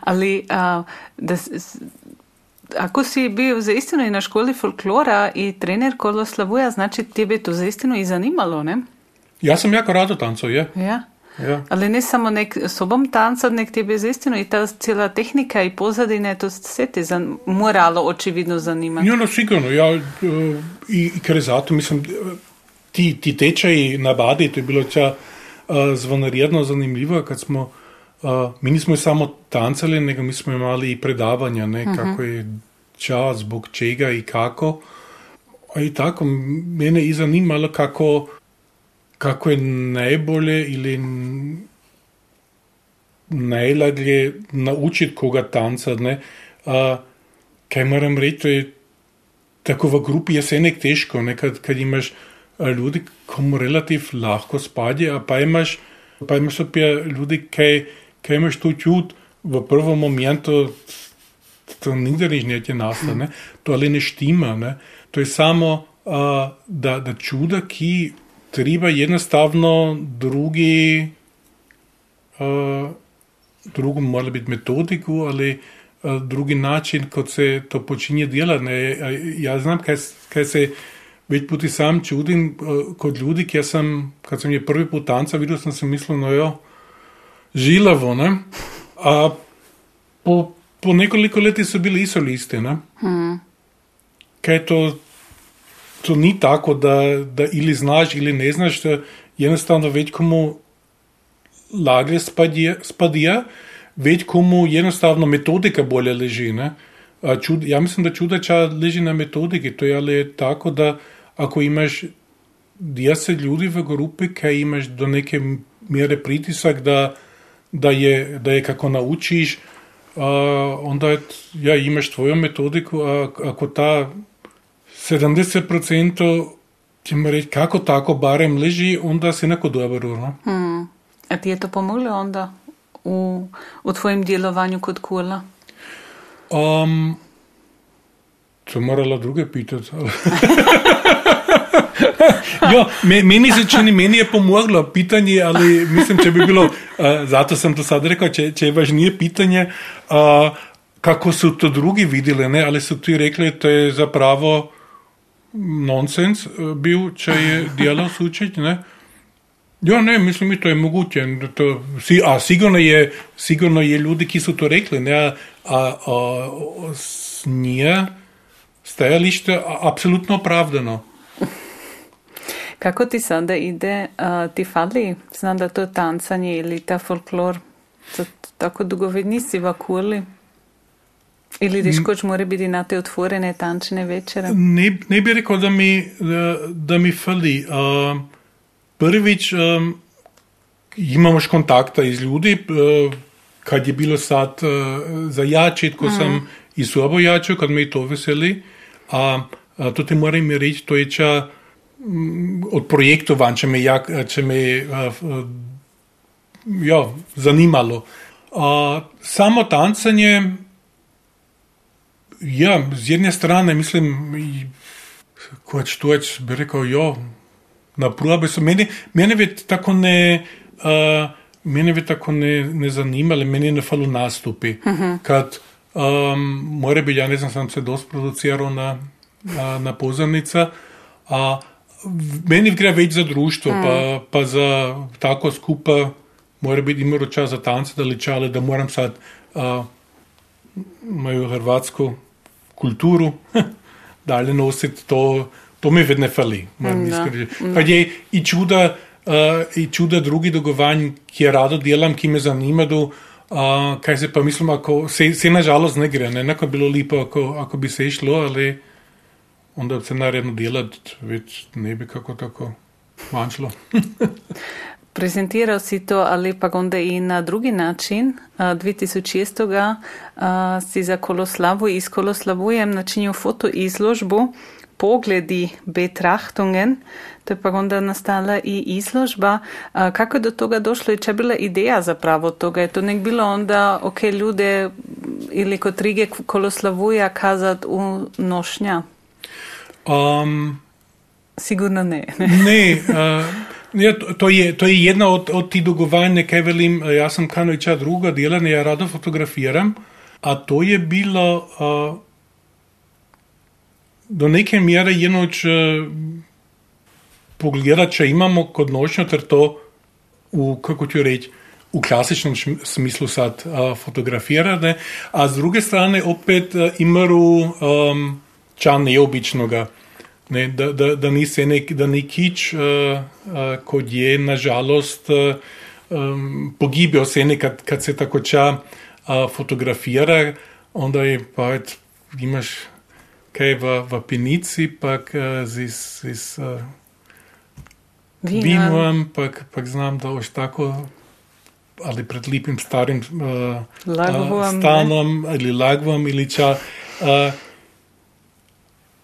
Ali a, da, ako si bil zaistino i na školi folklora i trener Koloslavuja, znači tebe to zaistino i zanimalo, ne? Ja sam jako rado tancao, je. Ja. Ja. Ali ne samo nek sobom tancat, nek tebe zaistino i ta cijela tehnika i pozadine, to se te zan, moralo očividno zanimati. Ja, no, sigurno. Ja, eh, i, i ker je zato, mislim, eh, ti, ti tečaji na Badi, to je bilo ča uh, zvonarjedno zanimljivo, kad smo, uh, mi nismo samo tancali, nego mi smo imali predavanja, ne, kako je čas, zbog čega i kako. I tako, mene i zanimalo kako, kako je najbolje ili najlažje naučiti koga tancat, ne. A, kaj moram reči, to je tako v grupi je vse nek težko, ne, kad, kad imaš ljudi, komu relativ lahko spadje, a pa imaš, pa imaš opet ljudi, kaj, kaj imaš tu čut v prvom momentu, to nikdar nič neće nastati, ne, to ali ne štima, ne, to je samo, a, da, da čuda, ki treba jednostavno drugi, a, drugu mora biti metodiku, ali a, drugi način, kot se to počinje delati. Ne. Ja znam, kaj, kaj se več puti sam čudim a, kot ljudi, ker sem, kad sem je prvi put tanca videl, sem si mislil, no jo, žilavo, ne. A po, po nekoliko leti so bili i solisti, ne. Kaj to, to ni tako, da, da ili znaš ili ne znaš, da jednostavno već komu laglje spadje, spadija, već komu jednostavno metodika bolje leži. Ne? A čud, ja mislim da čudača leži na metodiki, to je ali tako da ako imaš 10 ljudi v grupi, kaj imaš do neke mjere pritisak da, da, je, da je kako naučiš, a, onda je, ja, imaš tvoju metodiku, a ako ta 70% ćemo reći kako tako barem leži, onda si neko dobro. No? A ti je to pomoglo onda u, u tvojem djelovanju kod kula? Um, to morala druge pitati. *laughs* *laughs* jo, me, meni se čini, meni je pomoglo pitanje, ali mislim, če bi bilo, uh, zato sem to sad rekao, če, če je važnije pitanje, uh, kako su to drugi vidjeli, ne, ali su ti rekli, to je zapravo nonsens uh, bil, če je djelal sučeć, ne. Ja, ne, mislim, to je moguće. da To, si, a sigurno je, sigurno je ljudi, ki su to rekli, ne, a, a, a s nje stajalište apsolutno opravdano. Kako ti sada ide, a, ti fali, znam da to tancanje ili ta folklor, to, tako dugo već nisi v kuli? Ili diškoč mora biti na te otvorene tančne večere? Ne, ne bi rekel, da mi, da, da mi fali. Uh, prvič, um, imaš kontakta iz ljudi, uh, kad je bilo sad uh, za jačit, ko sam i sobo jačio, kad me i to veseli. A, a to ti moram reći, to je ča mm, od projektovan, če me, jak, če me uh, uh, ja, zanimalo. Samo tancanje, ja, z jedne strane mislim, kot tuč bi rekel, jo, na probe so meni, meni bi tako ne, uh, meni bi tako ne, ne zanimali, meni ne falo nastupi. Uh -huh. Kad, um, more bi, ja ne znam, sam se dost produciral na, na, na pozornica, a meni gre več za društvo, uh -huh. pa, pa za tako skupaj, mora biti imelo čas za tance, da ličale, da moram sad uh, moju hrvatsko kulturu *laughs* dalje nositi, to, to mi vedno fali. Pa je i čuda, uh, i čuda drugi dogovanj, ki rado delam, ki me zanimajo. Uh, kaj se pa mislim, ako se, se nažalost ne gre, ne, neko bilo lepo, ako, ako bi se išlo, ali onda se naredno delati, več ne bi kako tako manjšlo. *laughs* Prezentirao si to, ali pa onda i na drugi način. 2006. si za Koloslavu i s Koloslavujem načinio foto izložbu Pogledi betrachtungen. To je pa onda nastala i izložba. Kako je do toga došlo i če bila ideja zapravo toga? Je to nek bilo onda, ok, ljude ili kod Rige Koloslavuja kazat u nošnja? Um, Sigurno ne. ne, uh, Ja, to, je, to je jedna od, od tih dogovanj, kaj velim. Jaz sem kaj neča druga delanja, ja rado fotografiram. A to je bilo uh, do neke mere enoč uh, pogledati, če imamo kot nočno, ter to v, kako ti reči, v klasičnem smislu sad uh, fotografirati. A z druge strane opet uh, imamo um, ča neobičnega. Ne, da, da, da, ni nek, da ni kič, uh, uh, kot je nažalost uh, um, pogibal se nekaj, kad se tako ča uh, fotografira, onda je pa imaš kaj v, v pinici, pa uh, z, z uh, vinom, pa, pa znam, da boš tako ali pred lepim starim uh, uh, stanom ne? ali lagvom ali ča. Uh,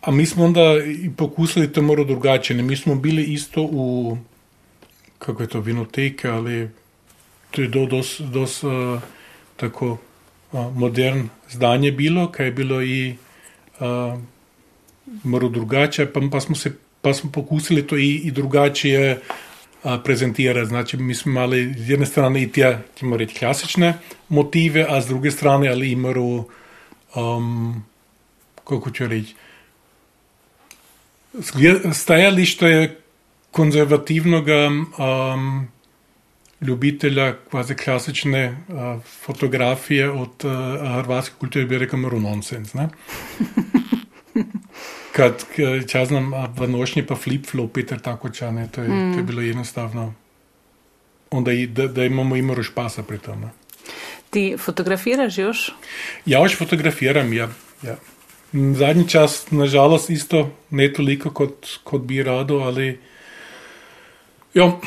A mi smo onda i pokusili to malo drugačije. Mi smo bili isto u, kako je to, vinoteke, ali to je do, dos, dos uh, tako uh, modern zdanje bilo, kaj je bilo i uh, malo drugačije, pa, pa, smo se, pa smo pokusili to i, i drugačije prezentirati. Znači, mi smo imali z jedne strane i te, ćemo reći, klasične motive, a s druge strane, ali imamo, um, kako ću reći, stajalište je konzervativnog um, ljubitelja kvazi klasične uh, fotografije od uh, hrvatske kulture bi rekao malo nonsens. *laughs* Kad, če znam, v nošnji pa flip-flop, ter tako čane, to je, mm. to je bilo enostavno. Onda i, da, da imamo imamo špasa pri tom. Ne? Ti fotografiraš još? Ja još fotografiram, ja. ja. Zadnji čas, nažalost, isto ne toliko kot, kot bi rado, ali jo.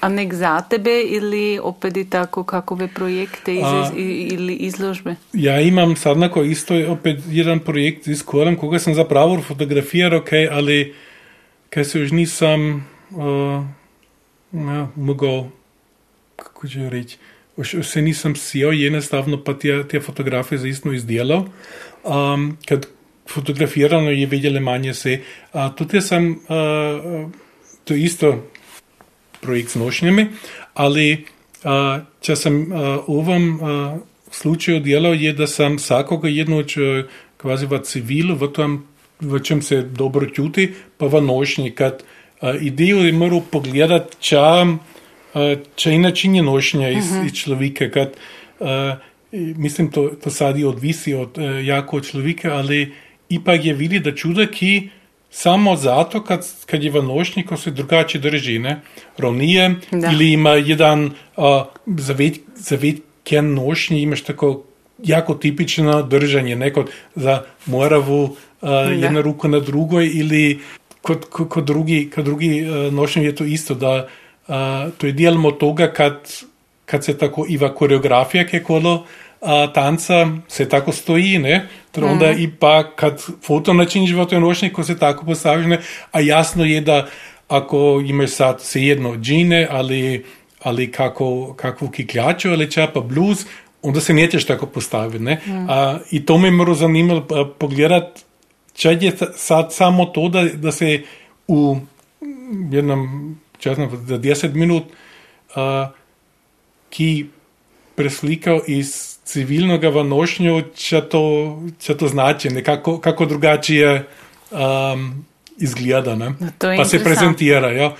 A nek za tebe ili opet i tako kakove projekte iz, A, ili izložbe? Ja imam sad nako isto opet jedan projekt iz koram koga sam zapravo fotografirao, okay, ali kaj se još nisam uh, ja, mogao, kako ću reći, se nisam sjeo jednostavno pa te, te fotografije zaistno izdelal um, kad fotografirano je vidjeli manje se. A tudi sam, uh, to isto projekt s nošnjami, ali uh, če sem uh, v ovom uh, slučaju delal, je, da sem vsakoga jednoč kvazi v civilu, v v čem se dobro čuti, pa v nošnji, uh, idejo je moral pogledati, če, uh, če je način nošnja iz, uh -huh. iz človeka, kad uh, mislim, to, to sadi odvisi od e, jako človeka, ali ipak je vidi, da čuda, ki samo zato, kad, kad je v nošnjiku se drugače drži, ne? ravnije, da. ili ima jedan zaved, zavedken nošnji, imaš tako jako tipično držanje, neko za moravu a, jedna ruka na drugoj, ili kod, kod, kod drugi, kod drugi nošnji je to isto, da to je dijelmo toga kad kad se tako iva koreografija ke kolo a, tanca se tako stoji, ne? Torej onda mm. i pa kad foto načiniš v toj nošnji, ko se tako postaviš, ne? A jasno je da ako imaš sad svejedno džine ali, ali kako, kakvu kikljaču ali čapa blues, onda se nećeš tako postaviti, ne? Mm. A, I to me mora zanimalo pogledat, če je sad samo to da, da se u jednom časom za 10 minut, uh, ki preslikal iz civilnega v nošnjo, če to, če to znači, nekako kako drugače um, izgleda, ne? No, je pa se prezentira. Ja.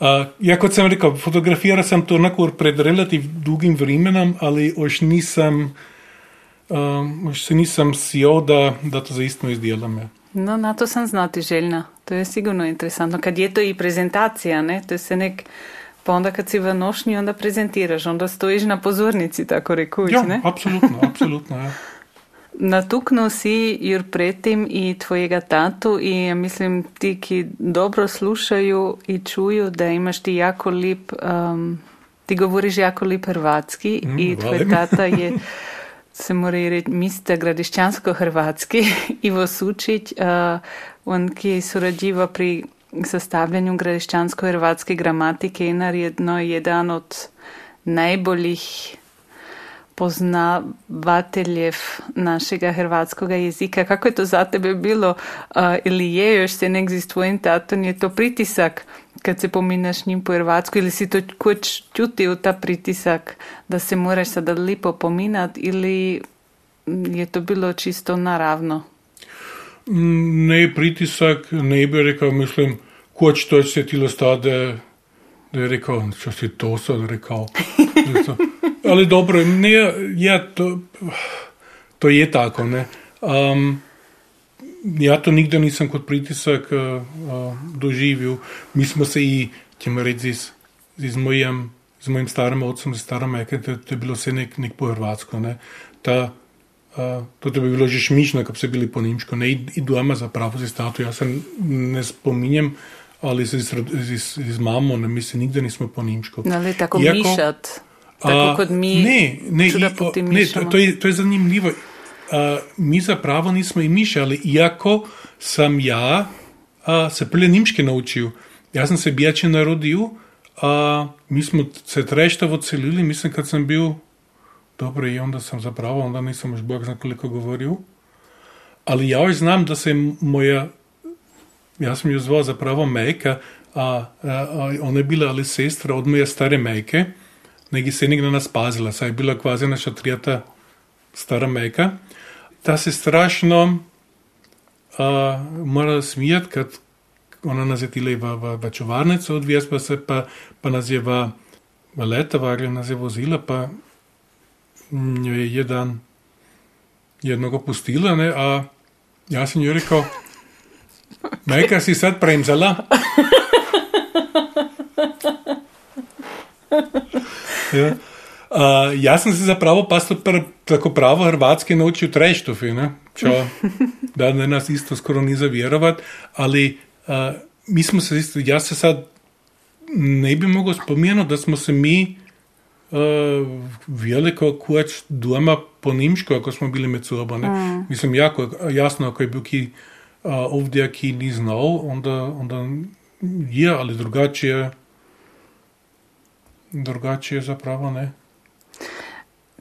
Uh, ja, kot sem rekel, fotografiral sem to nekor pred relativ dolgim vremenom, ali už nisem, um, se nisem sjel, da, da to zaistno izdelam. Ja. No, na to sam znati željna. To je sigurno interesantno. Kad je to i prezentacija, ne? To je se nek... Pa onda kad si v nošnji, onda prezentiraš, onda stojiš na pozornici, tako rekuć, Ja, ne? apsolutno, *laughs* apsolutno. Ja. Natuknuo si jur pretim i tvojega tatu i ja mislim ti ki dobro slušaju i čuju da imaš ti jako lip, um, ti govoriš jako lip hrvatski Mm, i tvoj hvalim. tata je *laughs* se mora i reći mister gradišćansko-hrvatski *laughs* Ivo Sučić, uh, on ki je surađiva pri sastavljanju gradišćansko-hrvatske gramatike i naredno jedan od najboljih poznavateljev našega hrvatskoga jezika. Kako je to za tebe bilo uh, ili je još se nek s tvojim tatom, je to pritisak kad se pominaš njim po hrvatsku ili si to koč čutio ta pritisak da se moraš sada lipo pominat ili je to bilo čisto naravno? Ne pritisak, ne bi rekel, mislim, koč to se ti stade, da je rekel, če si to sad rekel. *laughs* Ali dobro, ne, ja, to, to je tako. Ne. Um, ja to nikdar nisem kot pritisak uh, uh, doživil. Mi smo se i, ćemo reći, z, z, mojim, z mojim starim otcem, z starom Eke, to, to je bilo vse nek, nek po hrvatsko. Ne. Ta, uh, to bi bilo že šmišno, kad bi se bili po nemško. Ne, i, i doma zapravo se statu, ja se ne spominjem, ali z, z, mamo, ne, mi se nikdar nismo po nemško. Ali tako Iako- mišat? Tako A, kot mi ne, ne, čuda i- o, ne to, to, je, to je zanimljivo. A, mi zapravo nismo i mišali, iako sam ja a, se prije nimške naučil. Ja sam se bijače narodil, a mi smo se treštavo celili, mislim kad sam bil, dobro i onda sam zapravo, onda nisam još bog zna koliko govorio, ali ja još znam da se moja, ja sam ju zvao zapravo Mejka, a, a, a ona je bila ali sestra od moje stare Mejke, neki se nikda nas pazila, saj je bila kvazi naša trijata stara Mejka. Ta se strašno a, mora smijat, kad ona nas je tile v, v, v čuvarnico odvijest, pa, se, pa, pa nas je v, v letovarju nas je vozila, pa njo je jedan jednoga pustila, ne, a ja sam joj rekao, Majka si sad premzala. *laughs* ja. Uh, jaz sem se zapravo pa sto pr, tako pravo hrvatski naučil treštofi, ne? Čo, da ne nas isto skoro ni zavjerovat, ali uh, mi smo se isto, jaz se sad ne bi mogao spomenuti da smo se mi veliko kuć doma po nimško, ako smo bili med sobom. Ne? Mislim, jako, jasno, ako je bil ki uh, ovdje, ki ni znal, onda, onda je, ali drugačije, drugačije zapravo ne.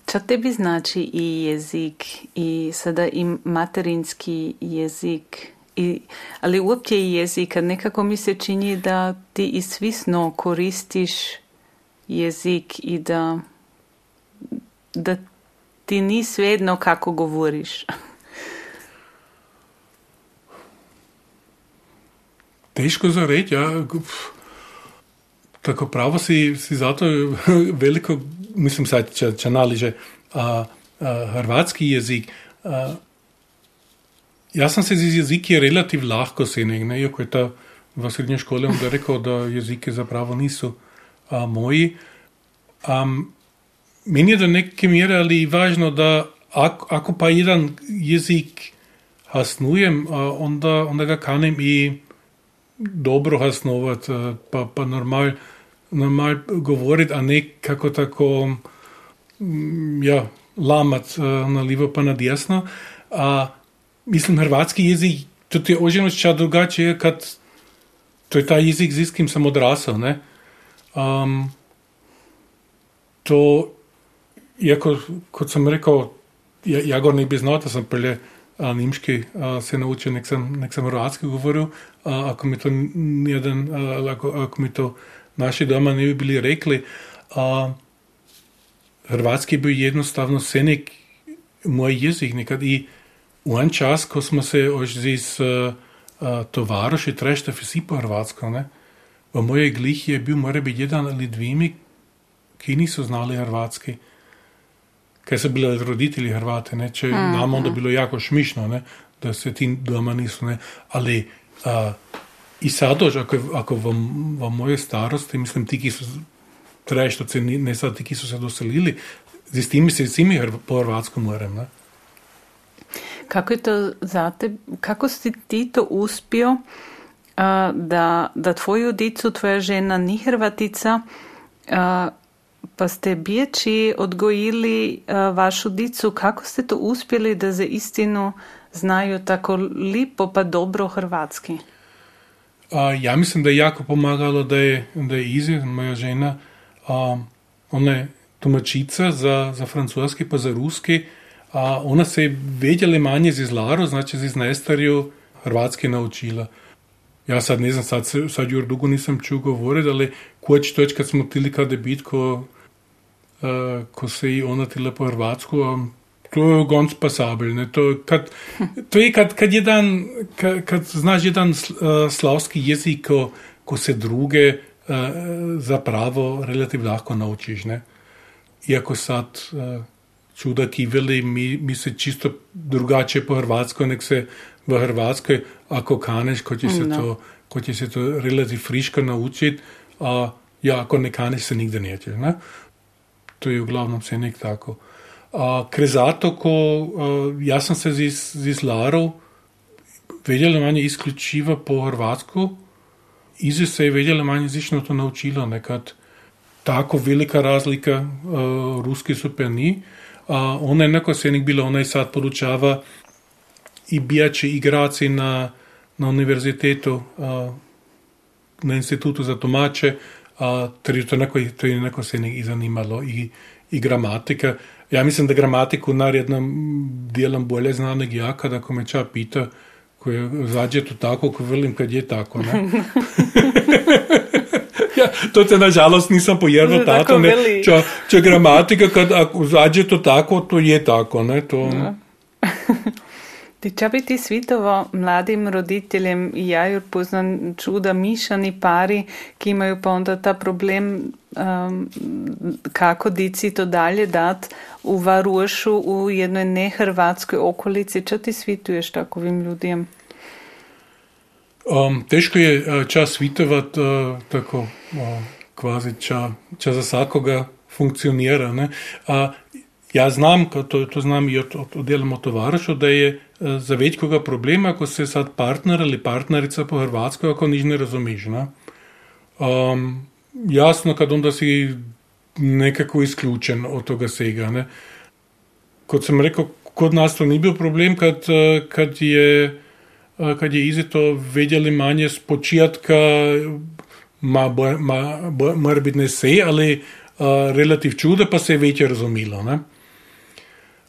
Čo tebi znači i jezik i sada i materinski jezik i, ali uopće i jezik, a nekako mi se čini da ti i svisno koristiš jezik i da, da ti ni svejedno kako govoriš. Teško za reći, ja. Pf, Tako pravo si, si zato *laughs* veliko, mislim sad, če, če naliže a, a, hrvatski jezik. A, ja sam se z jeziki relativ lahko senig, ne, iako je ta v srednjoj školi onda rekao da jezike zapravo nisu a, moji. Um, meni je do neke mjere ali važno da ako, ako pa jedan jezik hasnujem, a, onda, onda ga kanem i dobro hasnovat, a, pa, pa normal, normal govorit, a ne kako tako mm, ja, lamat a, na livo pa na desno. A, mislim, hrvatski jezik, to je oženošća drugačije kad to je taj jezik z iskim sam odrasao, ne? Um, to, iako, kot sam rekao, ja, ja ga ne bi znao, da sam prije a, nemški a, se naučil, nek sem, nek sem hrvatski govoril, a, ako mi to jedan, a, ako, ako mi to naši doma ne bi bili rekli. A, hrvatski je bil jednostavno se nek moj jezik nekad i u en čas, ko smo se ožzi s tovaroši trešta vsi po hrvatsko, ne, v mojej glihi je bil mora biti jedan ali dvimi, ki niso znali hrvatski. Ker so bili roditelji Hrvate, ne? če mm -hmm. nam onda bilo jako šmišno, ne? da se ti doma nisu, ne? ali a, i sad, ako, ako v, v moje starosti, mislim, ti, ki so treštoci, ne sad ti, ki so se doselili, z timi se vsemi po hrvatsko morem. Ne? Kako je to za te, kako si ti to uspio, da, da tvoju dicu, tvoja žena ni Hrvatica, uh, pa ste bijeći odgojili uh, vašu dicu, kako ste to uspjeli da za istinu znaju tako lipo pa dobro hrvatski? A, ja mislim da je jako pomagalo da je, da je Izi, moja žena, a, ona je tumačica za, za francoski pa za ruski, a ona se je vedjela manje iz Laro, znači iz Nestarju, hrvatski naučila. Ja sad ne znam, sad, sad jur dugo nisam čuo govoriti, ali koč toč kad smo tili kada bit ko, uh, ko se i ona tila po hrvatsku, um, to je gonc pasabel. Ne? To, kad, to je kad, kad, jedan, kad, kad znaš jedan uh, slavski jezik, ko, ko se druge uh, zapravo relativno lahko naučiš. Ne? Iako sad uh, čuda kiveli, mi, mi se čisto drugače po hrvatskoj, nek se v Hrvatskoj, ako kaneš, ko ti se, no. to, ko ti se to relativno friško naučiti, a ja, ako ne kaneš, se nikde nećeš. Ne? To je uglavnom se nek tako. A, ker zato, ko a, ja sam se z, z Larov vedela manje isključiva po Hrvatsku, izi se je vedela manje zišno to naučila, nekad tako velika razlika a, ruski super ni. A, ona je neko se nek bila, ona je sad podučava i bijači igraci na, na univerzitetu, a, na institutu za tumače, a, to, neko, to je neko se i zanimalo i, i gramatika. Ja mislim da gramatiku narednom dijelom bolje zna nego ja, kada ako me ča pita, koje zađe to tako, ko velim kad je tako, *laughs* ja, to te nažalost nisam pojerno tato, ne? Ča, ča gramatika, kad zađe to tako, to je tako, ne? To... Ja. Če bi ti svitovo mladim roditeljem, ja jo poznam čuda mišani pari, ki imajo pa onda ta problem, um, kako dici to dalje dat u Varušu u jednoj nehrvatskoj okolici, če ti svituješ takovim ljudem? Um, teško je čas svitovati uh, tako uh, kvazi ča, ča za svakoga funkcionira. Ne? Uh, ja znam, to, to znam i od, od, od delom od tovarašu, da je za večjega problema, ko se sad partner ali partnerica po hrvatsko, ako nič ne razumiš. Ne? Um, jasno, kad onda si nekako izključen od toga svega. Ne? Kot sem rekel, kod nas to ni bil problem, kad, kad je, kad je izito vedeli manje z početka, ma, ma, ma, mora biti ne se, ali uh, relativ čude, pa se je večje razumelo.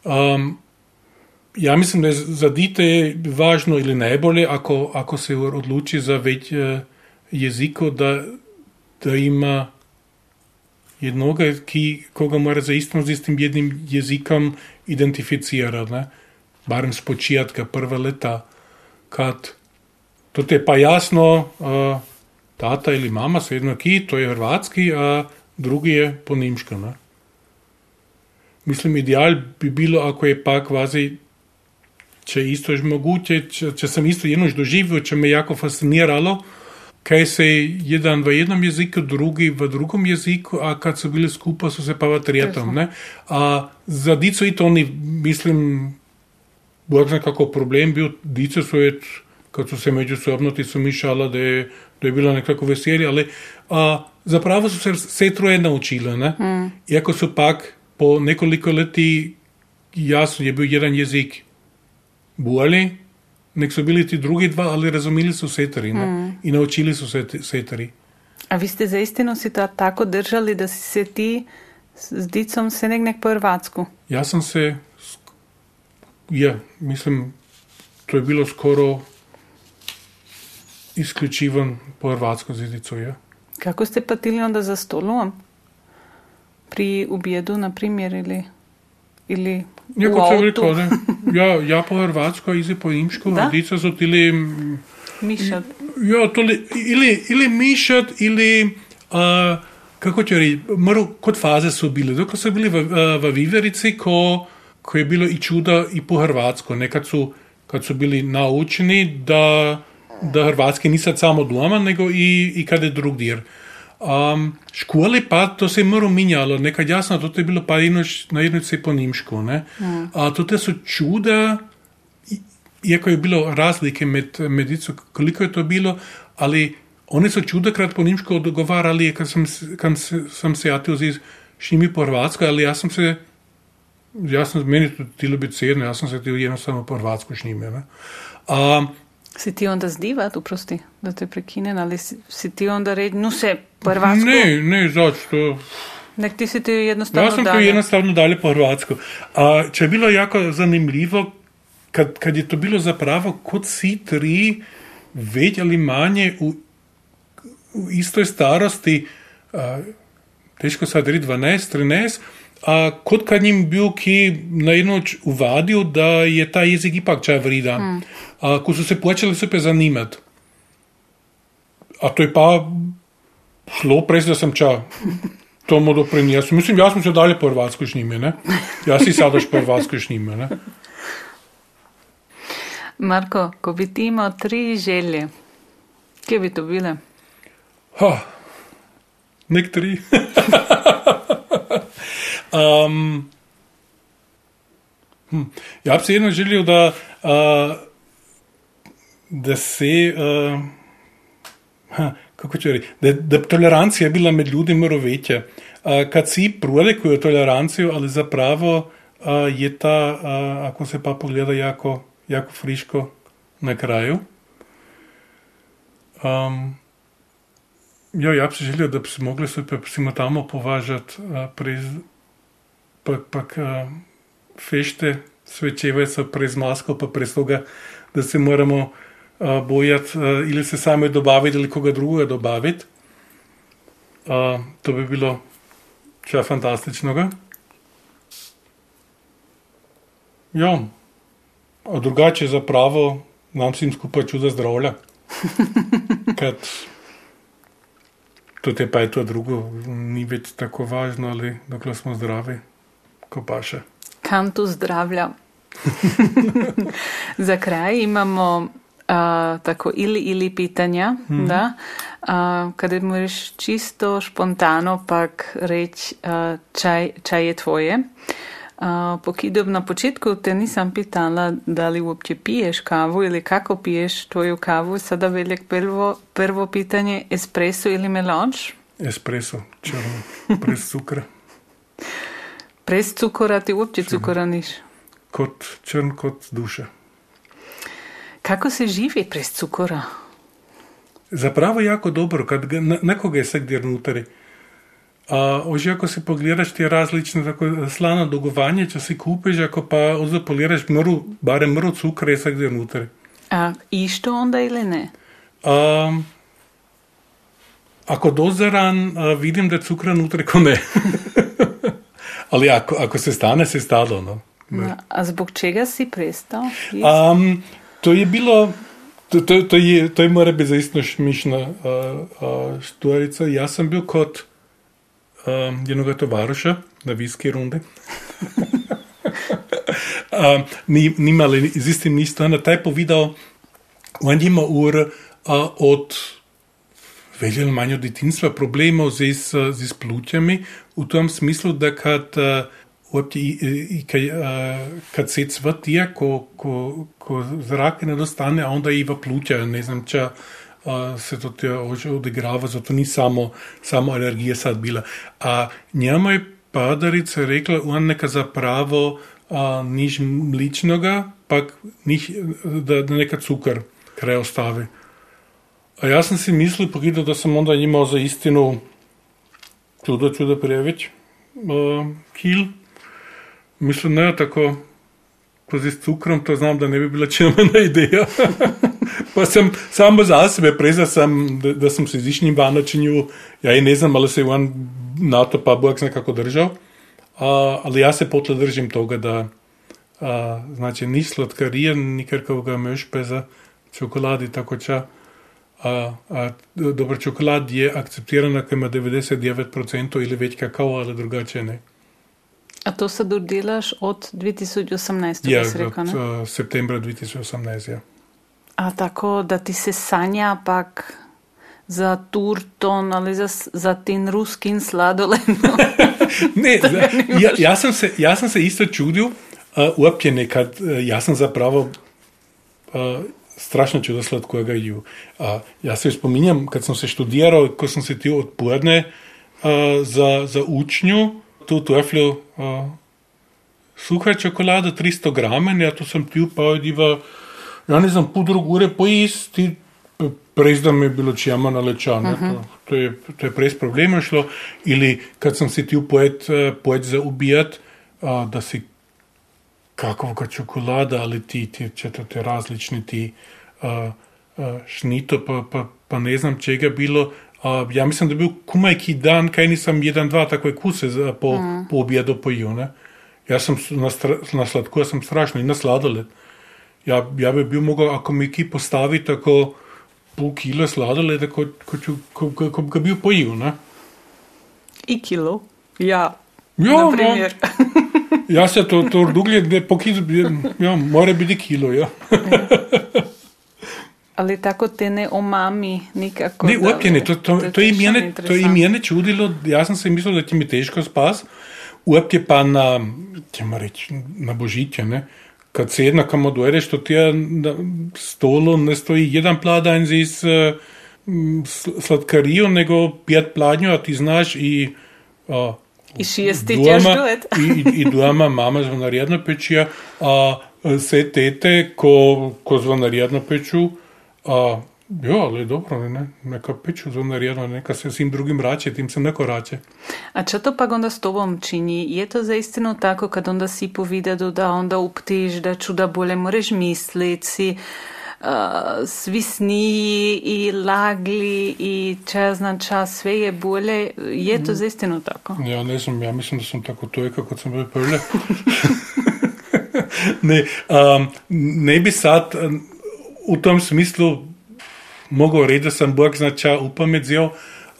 Um, ja mislim da je za dite važno ili najbolje ako, ako se odluči za već uh, jeziko da, da ima jednoga ki, koga mora zaistno z istim jednim jezikom identificirati. Ne? Barem s početka, prva leta, kad to te pa jasno uh, tata ili mama, svejedno ki, to je hrvatski, a drugi je po nimškem. Ne? Mislim, ideal bi bilo, ako je pa kvazi če isto je mogoče, če, če sem isto enož doživel, če me jako fasciniralo, kaj se je jedan v jednom jeziku, drugi v drugom jeziku, a kad so bili skupaj, so se pa v tretjem. A za dico i to ni, mislim, bolj nekako problem bil, dice so je, kad so se međusobno ti su mišala, da je, da je bilo nekako veselje, ali a, zapravo so se vse troje naučile, ne? Mm. Iako so pak po nekoliko leti jasno je bil jedan jezik bolji, nek so bili ti drugi dva, ali razumeli so setari mm. in naučili so se setari. A vi ste za istino si to tako držali, da si se ti z dicom se nek nek po Hrvatsku? Jaz sem se, ja, mislim, to je bilo skoro isključivo po hrvatsko zidico. Je. Kako ste patili onda za stolom? Pri objedu, na primjer, ili, ili Ja, kot sem autu? rekel, ne. *laughs* ja, ja po hrvatsko, izi po imšku, Da? radica so tili, mm, Mišat. ja, toli, ili, ili mišat, ili, uh, kako će reći, mro, kot faze su bile. Dok su bili v, uh, v Viverici, ko, ko je bilo i čuda i po hrvatsko, ne, kad su, kad su bili naučeni da, da hrvatski nisam samo doma, nego i, i kad je drugdje. Um, škole pa to se je malo minjalo, nekad jasno, to je bilo pa inoč, na jednoj se po nimšku, ne. A to su čuda, iako je bilo razlike med, med ico, koliko je to bilo, ali oni su čudakrat po nimšku odgovarali, kad sam, se- kad se, sam se jatio z šimi po hrvatsko, ali ja sam se, ja sam, meni to tilo biti cedno, ja sam se htio jednostavno po hrvatsko šnime, ne. A, Si ti onda zdivat, uprosti, da te prekinem, ali si, si ti onda reći, nu se, po hrvatsku, ne, ne, zašto, nek ti si ti jednostavno Ja sam to dalje. jednostavno dalje po hrvatsko. A, če je bilo jako zanimljivo, kad, kad je to bilo zapravo kot si tri več ali manje v, v istoj starosti, a, težko sad reči 12, 13, a kot kad njim bil ki na enoč uvadil, da je ta jezik ipak čaj vrida. Hmm. A, ko so se počeli se zanimati. A to je pa šlo, prej sem ča to mu doprinesel. Mislim, jaz sem se dalje po hrvatsko šnime, ne? Jaz si sadaš po hrvatsko šnime, ne? Marko, ko bi ti imel tri želje, kje bi to bile? Ha, nek tri. *laughs* um, hm. Ja bi si eno želel, da, uh, da se, uh, ha, kako če reči, da, da tolerancija bila med ljudmi malo večja. Uh, kad si prolekujo tolerancijo, ali zapravo uh, je ta, uh, ako se pa pogleda, jako, jako friško na kraju. Um, Ja, ja bi želel, da bi se mogli se recimo tamo považati, uh, prez, pa, pa uh, fešte svečeve so prez masko, pa prez toga, da se moramo bojati ili se sami dobaviti ali koga drugega dobaviti. Uh, to bi bilo ča fantastičnega. Ja, a drugače zapravo nam vsem skupaj čuda zdravlja. *laughs* Kad Tudi pa je to drugo, ni več tako važno, ali dokler smo zdravi, ko pa še. Kam tu zdravlja? *laughs* Za kraj imamo a, tako ili ili pitanja, da, a, kada možeš čisto špontano pak reći a, čaj, čaj je tvoje. A, pokidom na početku te nisam pitala da li uopće piješ kavu ili kako piješ tvoju kavu. Sada veljak prvo, prvo pitanje espresso ili melange? Espresso, črno, brez cukra, Prez cukora ti uopće cukora niš. kot črn kot duša. Kako se živi prez cukora? Zapravo jako dobro, kad ga, nekoga je vsak dirnutari. A ože ako si pogledaš te različne tako slano dogovanje, če si kupiš, ako pa ozapoliraš mru, barem mru cukra je vsak dirnutari. A išto onda ili ne? Um, ako dozaran, a, vidim da je cukra nutra, ko ne. *laughs* Ali ako, ako se stane, se stalo. No. No, a zbog čega si prestao? Um, to je bilo, to, to, to, je, to je mora biti zaistno šmišna uh, uh, štorica. Jaz sem bil kot um, jednoga tovaruša na viski runde. *laughs* um, ni, nimali z istim isto, na taj povedal, on ima ur uh, od veljelo manj od detinstva problemov z, z, z plutjami, v tom smislu, da kad uh, uopće i, i kad, uh, kad se cvrtija, ko, ko, ko zrak ne dostane, a onda i v pluća, ne znam če uh, se to te odigrava, zato ni samo, samo alergija sad bila. A njama je padarica rekla, on neka zapravo uh, niž mličnoga, pak niž, da, da neka cukar kraj ostavi. A ja sam si mislil, pogledal, da sem onda imao za istinu čudo, čudo uh, kil. Mislim, ne tako z cukrom, to znam, da ne bi bila čemena *laughs* ideja. pa sem samo za sebe prezal, da, da sem se z išnim vanočenju, ja in ne znam, ali se je on na to pa Bog nekako držal. Uh, ali jaz se potle držim toga, da uh, znači, ni sladkarija, nikakvega mešpeza, čokoladi tako ča. A, a dobro, čokolad je akceptirana, ker ima 99% ali več kakao, ali drugače ne. A to se dodelaš od 2018, Ja, si rekel, od ne? uh, septembra 2018. Ja. A tako, da ti se sanja pak za turton ali za, za ten ruskin sladoled. *laughs* Ne, *laughs* za, ja, jaz, sem se, jaz sem se isto čudil, uh, uopće nekad, uh, jaz sem zapravo uh, strašno čudo sladkega ju. Uh, jaz se spominjam, kad sem se študiral, ko sem se ti odpovedne uh, za, za učnju, tu teflju uh, suha čokolada, 300 gramen, ja to sem pil, pa odiva, ja ne znam, pol ure pojisti, Prej da mi je bilo čema nalečano, uh -huh. to, to, je, to je prej s problemom šlo. Ali kad sem si ti poet, poet za ubijat, a, da si kakvoga čokolada ali ti, ti če to te različni ti a, a, šnito, pa, pa, pa ne znam čega bilo. A, ja mislim da je bil kumajki dan, kaj nisem jedan, dva takve kuse za, po, uh -huh. po objedu pojil. Ne? Jaz sem na, stra, na sladko, jaz sem strašno in na sladoled. Ja, ja bi bil mogel, ako mi ki postavi tako pol kila sladoleda, kot ko, ko, ko, ko bi ga bil pojil. Ne? I kilo. Ja. Ja, na no. Ja, se to, to rduglje, gde po kilu, ja, mora biti kilo, ja. Ali tako te ne omami nikako. Ne, uopće ne, to, to, to, je mene, to je interesantno. mene čudilo, jaz sem se mislil, da ti mi težko spas, uopće pa na, ćemo reći, na božiće, ne, kad se jednako dojedeš, to ti je na stolu ne stoji jedan pladanj z uh, sladkarijom, nego pet pladnjo, a ti znaš i a, I šesti ćeš duet. i, i, i doma mama zvonarjedno pečija, a se tete ko, ko zvonarjedno peču, a ja, ali dobro, ne, ne, neka peču zvonarjedno, neka se svim drugim rače, tim se neko rače. A čo to pak onda s tobom čini? Je to zaistinu tako kad onda si povedado da onda uptiš da čuda bolje moreš misliti si uh, svi sniji i lagli i čas na čas sve je bolje. Je to zaistinu tako? Ja, ne znam, ja mislim da sam tako tojka kot sam bil prve. *laughs* ne, um, ne bi sad u tom smislu mogao reći da sam Bog znača upamedzio,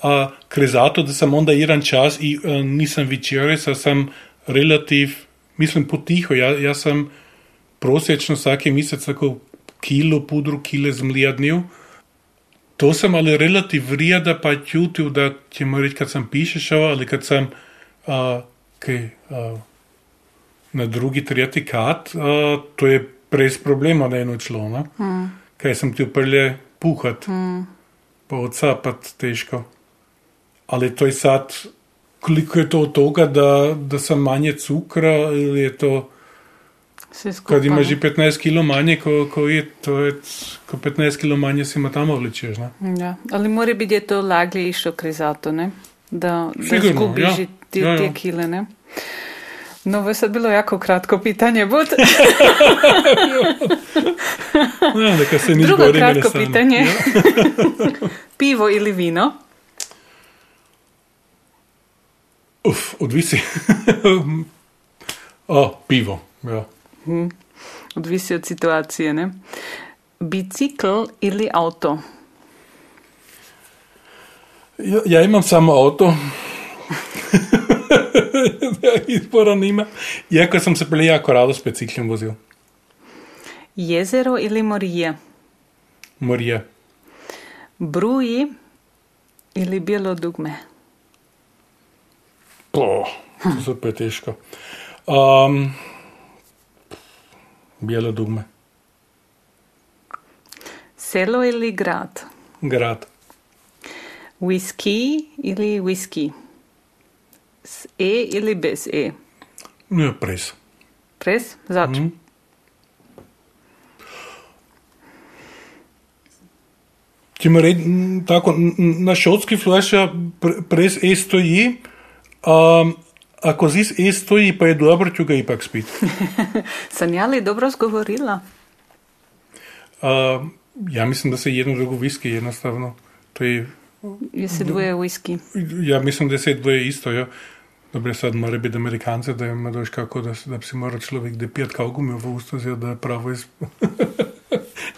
a ker zato, da sam onda jedan čas i uh, nisam večeraj, sa sam relativ, mislim potiho, ja, ja sam prosječno svaki mjesec tako kilo, pudru kile zmlijadnil. To sem ali relativ rijada pa čutil, da ćemo reći kad sam pišešao, ali kad sam a, kaj, a, na drugi, tretji kat, a, to je brez problema na eno člo, ne? Mm. Kaj sem ti uprlje puhat, mm. pa odcapat težko. Ali to je sad, koliko je to od toga, da, da sam manje cukra, ili je to... Kad imaš i 15 kilo manje, ko, ko je, to je, ko 15 kilo manje si ima tamo vlečeš? Ja, ali mora biti to laglje išlo krizato, ne? Da, da Sigurno, zgubiš ja. ti, Ja, ja. te kile, ne? No, ovo je sad bilo jako kratko pitanje. Ja, *laughs* neka se nič Drugo kratko pitanje. Ja. *laughs* Pivo ili vino? Uf, odvisi. *laughs* o, pivo, ja. Odvisi od situacije, ne? Bicikl ili auto? ja. Ja imam samo avto. *laughs* izbora nima. Iako sam se prije jako rado s biciklom vozil. Jezero ili morje? Morje. Bruji ili bijelo dugme? Po, to je teško. Um, bijelo dugme. Selo ili grad? Grad. Whisky ili whisky? S E ili bez E? Ja, pres. Pres? Zač. Mhm. Ćemo reći, tako, na šotski flaša pr- pres E stoji, um, ako zis e stoji, pa je dobro, če ga ipak spit. *laughs* Sanjali dobro zgovorila. Uh, ja mislim da se jedno drugo viski jednostavno. To je, Je se dvoje whisky. ja mislim da se dvoje isto, ja. Dobre, sad mora biti Amerikance, da ima doš kako da, da bi si mora človek da pijat kaugumi v usta, zjo, da je pravo iz...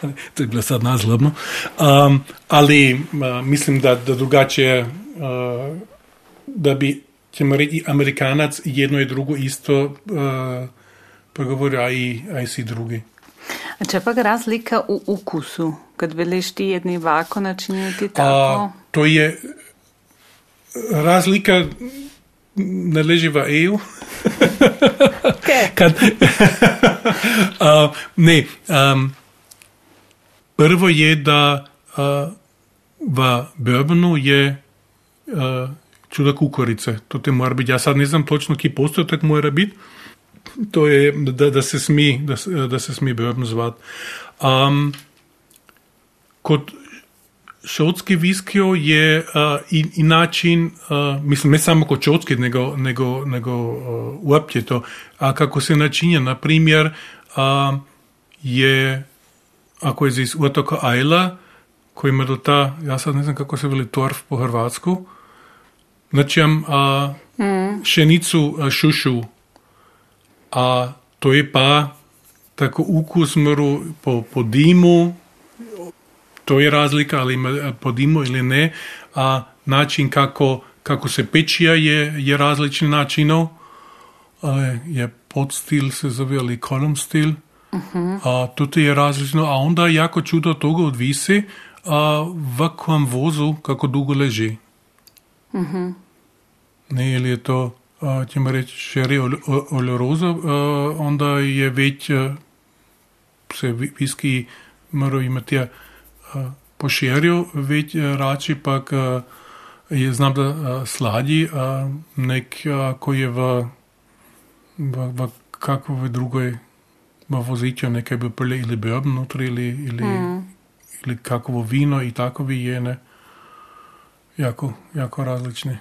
*laughs* to je bilo sad nazlobno. Um, ali uh, mislim da, da drugače, uh, da bi, ćemo reći, Amerikanac jedno i drugo isto uh, progovorio, a i, a i svi drugi. A če pa razlika v ukusu, kad veliš ti jedni vako načinjeni ti A, tako? to je razlika ne leži v EU. Okay. *laughs* Kad, a, *laughs* ne, um, prvo je da a, v bourbonu je a, čuda kukorice. To te mora biti. Ja sad ne znam točno ki postotak mora biti. To je da, da se smi, da, da se smi bourbon zvat. Um, kod šotski viskio je uh, i, i način, uh, mislim ne samo kod šotski, nego, nego, nego uh, uopće to, a kako se načinja, na primjer, uh, je, ako je iz otoka Ajla, koji ima do ta, ja sad ne znam kako se veli torf po hrvatsku, znači uh, šenicu uh, šušu, a to je pa tako ukus mru po, po dimu, to je razlika, ali ima e, po dimu ili ne, a način kako, kako se pečija je, je različni načinov. A, je podstil se zove, ali kolom stil. A, to je različno, a onda jako čudo od toga odvisi a, v kom vozu, kako dugo leži. Ne, ili je to, a, ćemo reći, šeri ol- oloroza, a, onda je već a, se vi- viski mora imati a, po šerju, već a, rači pak a, je znam da a, sladji a, nek a, koji je v, v, v kakvoj drugoj v voziću nekaj bi prle ili bourbon nutri ili, ili, ili kakvo vino i takovi je ne jako, jako različni.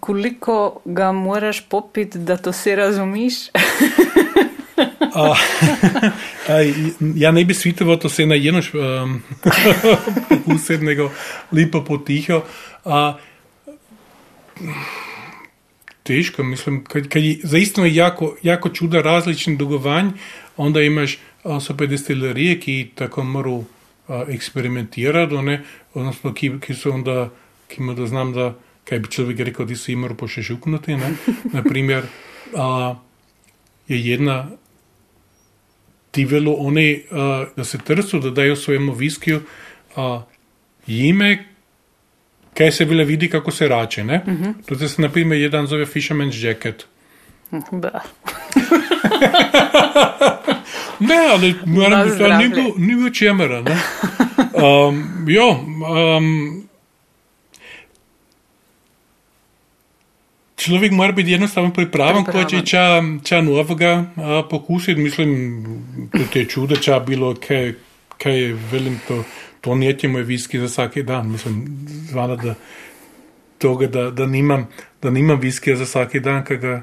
Koliko ga moraš popiti, da to se razumiš? *laughs* A, *laughs* a, ja ne bi svitoval to se na jedno um, *laughs* pokusiti, nego lepo potiho. A, teško, mislim, kad je zaistino jako, jako čuda različni dugovanj, onda imaš a, super destilerije, ki tako a, eksperimentirati, one, odnosno ki, ki so onda, ki mu da znam da, kaj bi človek rekel, da so imeli pošešuknuti, ne, naprimer, a, je jedna tivelo oni uh, da se trsu, da dajo svojemu viskiju uh, ime, kaj se bile vidi kako se rače. Ne? Uh -huh. To se na primjer jedan zove Fisherman's Jacket. Da. *laughs* Ne, ali moram to zdravje. ni, bilo- ni bilo čemera. *laughs* Um, jo, um, človek mora biti jednostavno pripraven, ko će ča, ča novega a, pokusiti. Mislim, to je čudo, ča bilo, kaj, kaj je, velim, to, to nije moj viski za svaki dan. Mislim, zvana da toga da, da nimam, da nimam viskija za svaki dan, kad ga,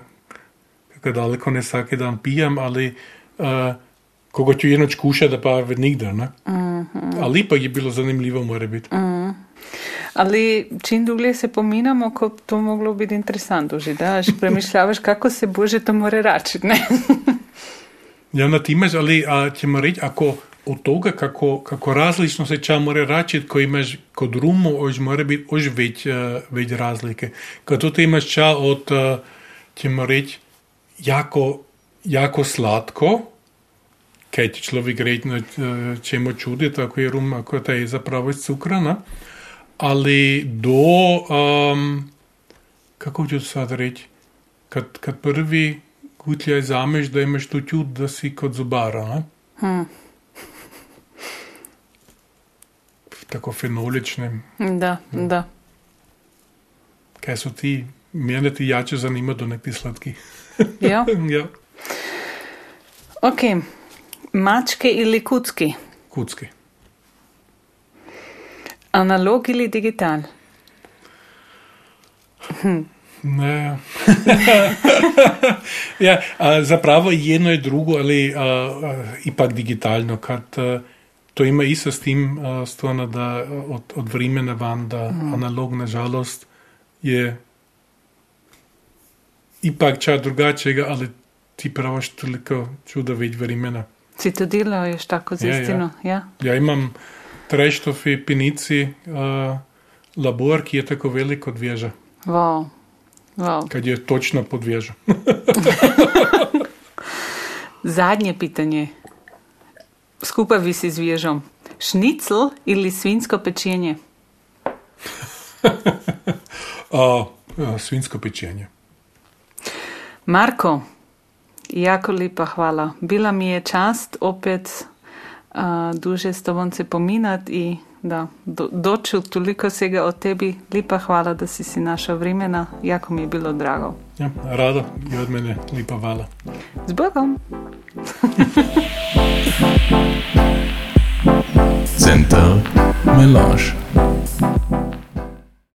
ga daleko ne svaki dan pijem, ali uh, koga ću jednoć kuša da pa ved nigdar, ne? Ali ipak je bilo zanimljivo, mora biti. Ali čim dulje se pominamo, ko to moglo biti interesantno že, da, že premišljavaš kako se bože to more račiti, ne? *laughs* Ja, na time, ali a, ćemo reći, ako od toga kako, kako različno se ča mora račiti, ko imaš kod rumu, ož mora biti ož već, uh, već razlike. Kad tu imaš ča od, uh, ćemo reći, jako, jako slatko, kaj će človek reći uh, čemu čuditi, ako je rum, ako je zapravo iz cukrana, ali do, um, kako ću sad reći, kad, kad prvi gutljaj zameš, da imaš tu čut da si kod zubara, ne? Tako fenolične. Da, da. Kaj so ti, mene ti jače zanima do nekih sladkih. Ja. *laughs* ja, Ok, mačke ili kucki? kucki. Analog ili digital? Hm. Ne. *laughs* ja, zapravo jedno je drugo, ali a, a, ipak digitalno. Kad, a, to ima isto s tim, a, stvarno, da od, od vremena van, da mm. analog, nažalost, je ipak čas drugačijega, ali ti praviš toliko čuda več vremena. Si to delaš tako z istino? Ja, ja. ja. ja imam treštofi, pinici, uh, labor, ki je tako velik kot veža. Wow. Wow. Kad je točno pod vežo. *laughs* Zadnje pitanje. Skupaj vi si z vežom. Šnicl ali svinsko pečenje? *laughs* uh, svinsko pečenje. Marko, jako lepa hvala. Bila mi je čast opet uh, duže s tobom se pominati in da do, dočul toliko vsega o tebi. Lepa hvala, da si si našel vremena. Jako mi je bilo drago. Ja, rado je od mene, lepa hvala. Z Bogom. Center Melange.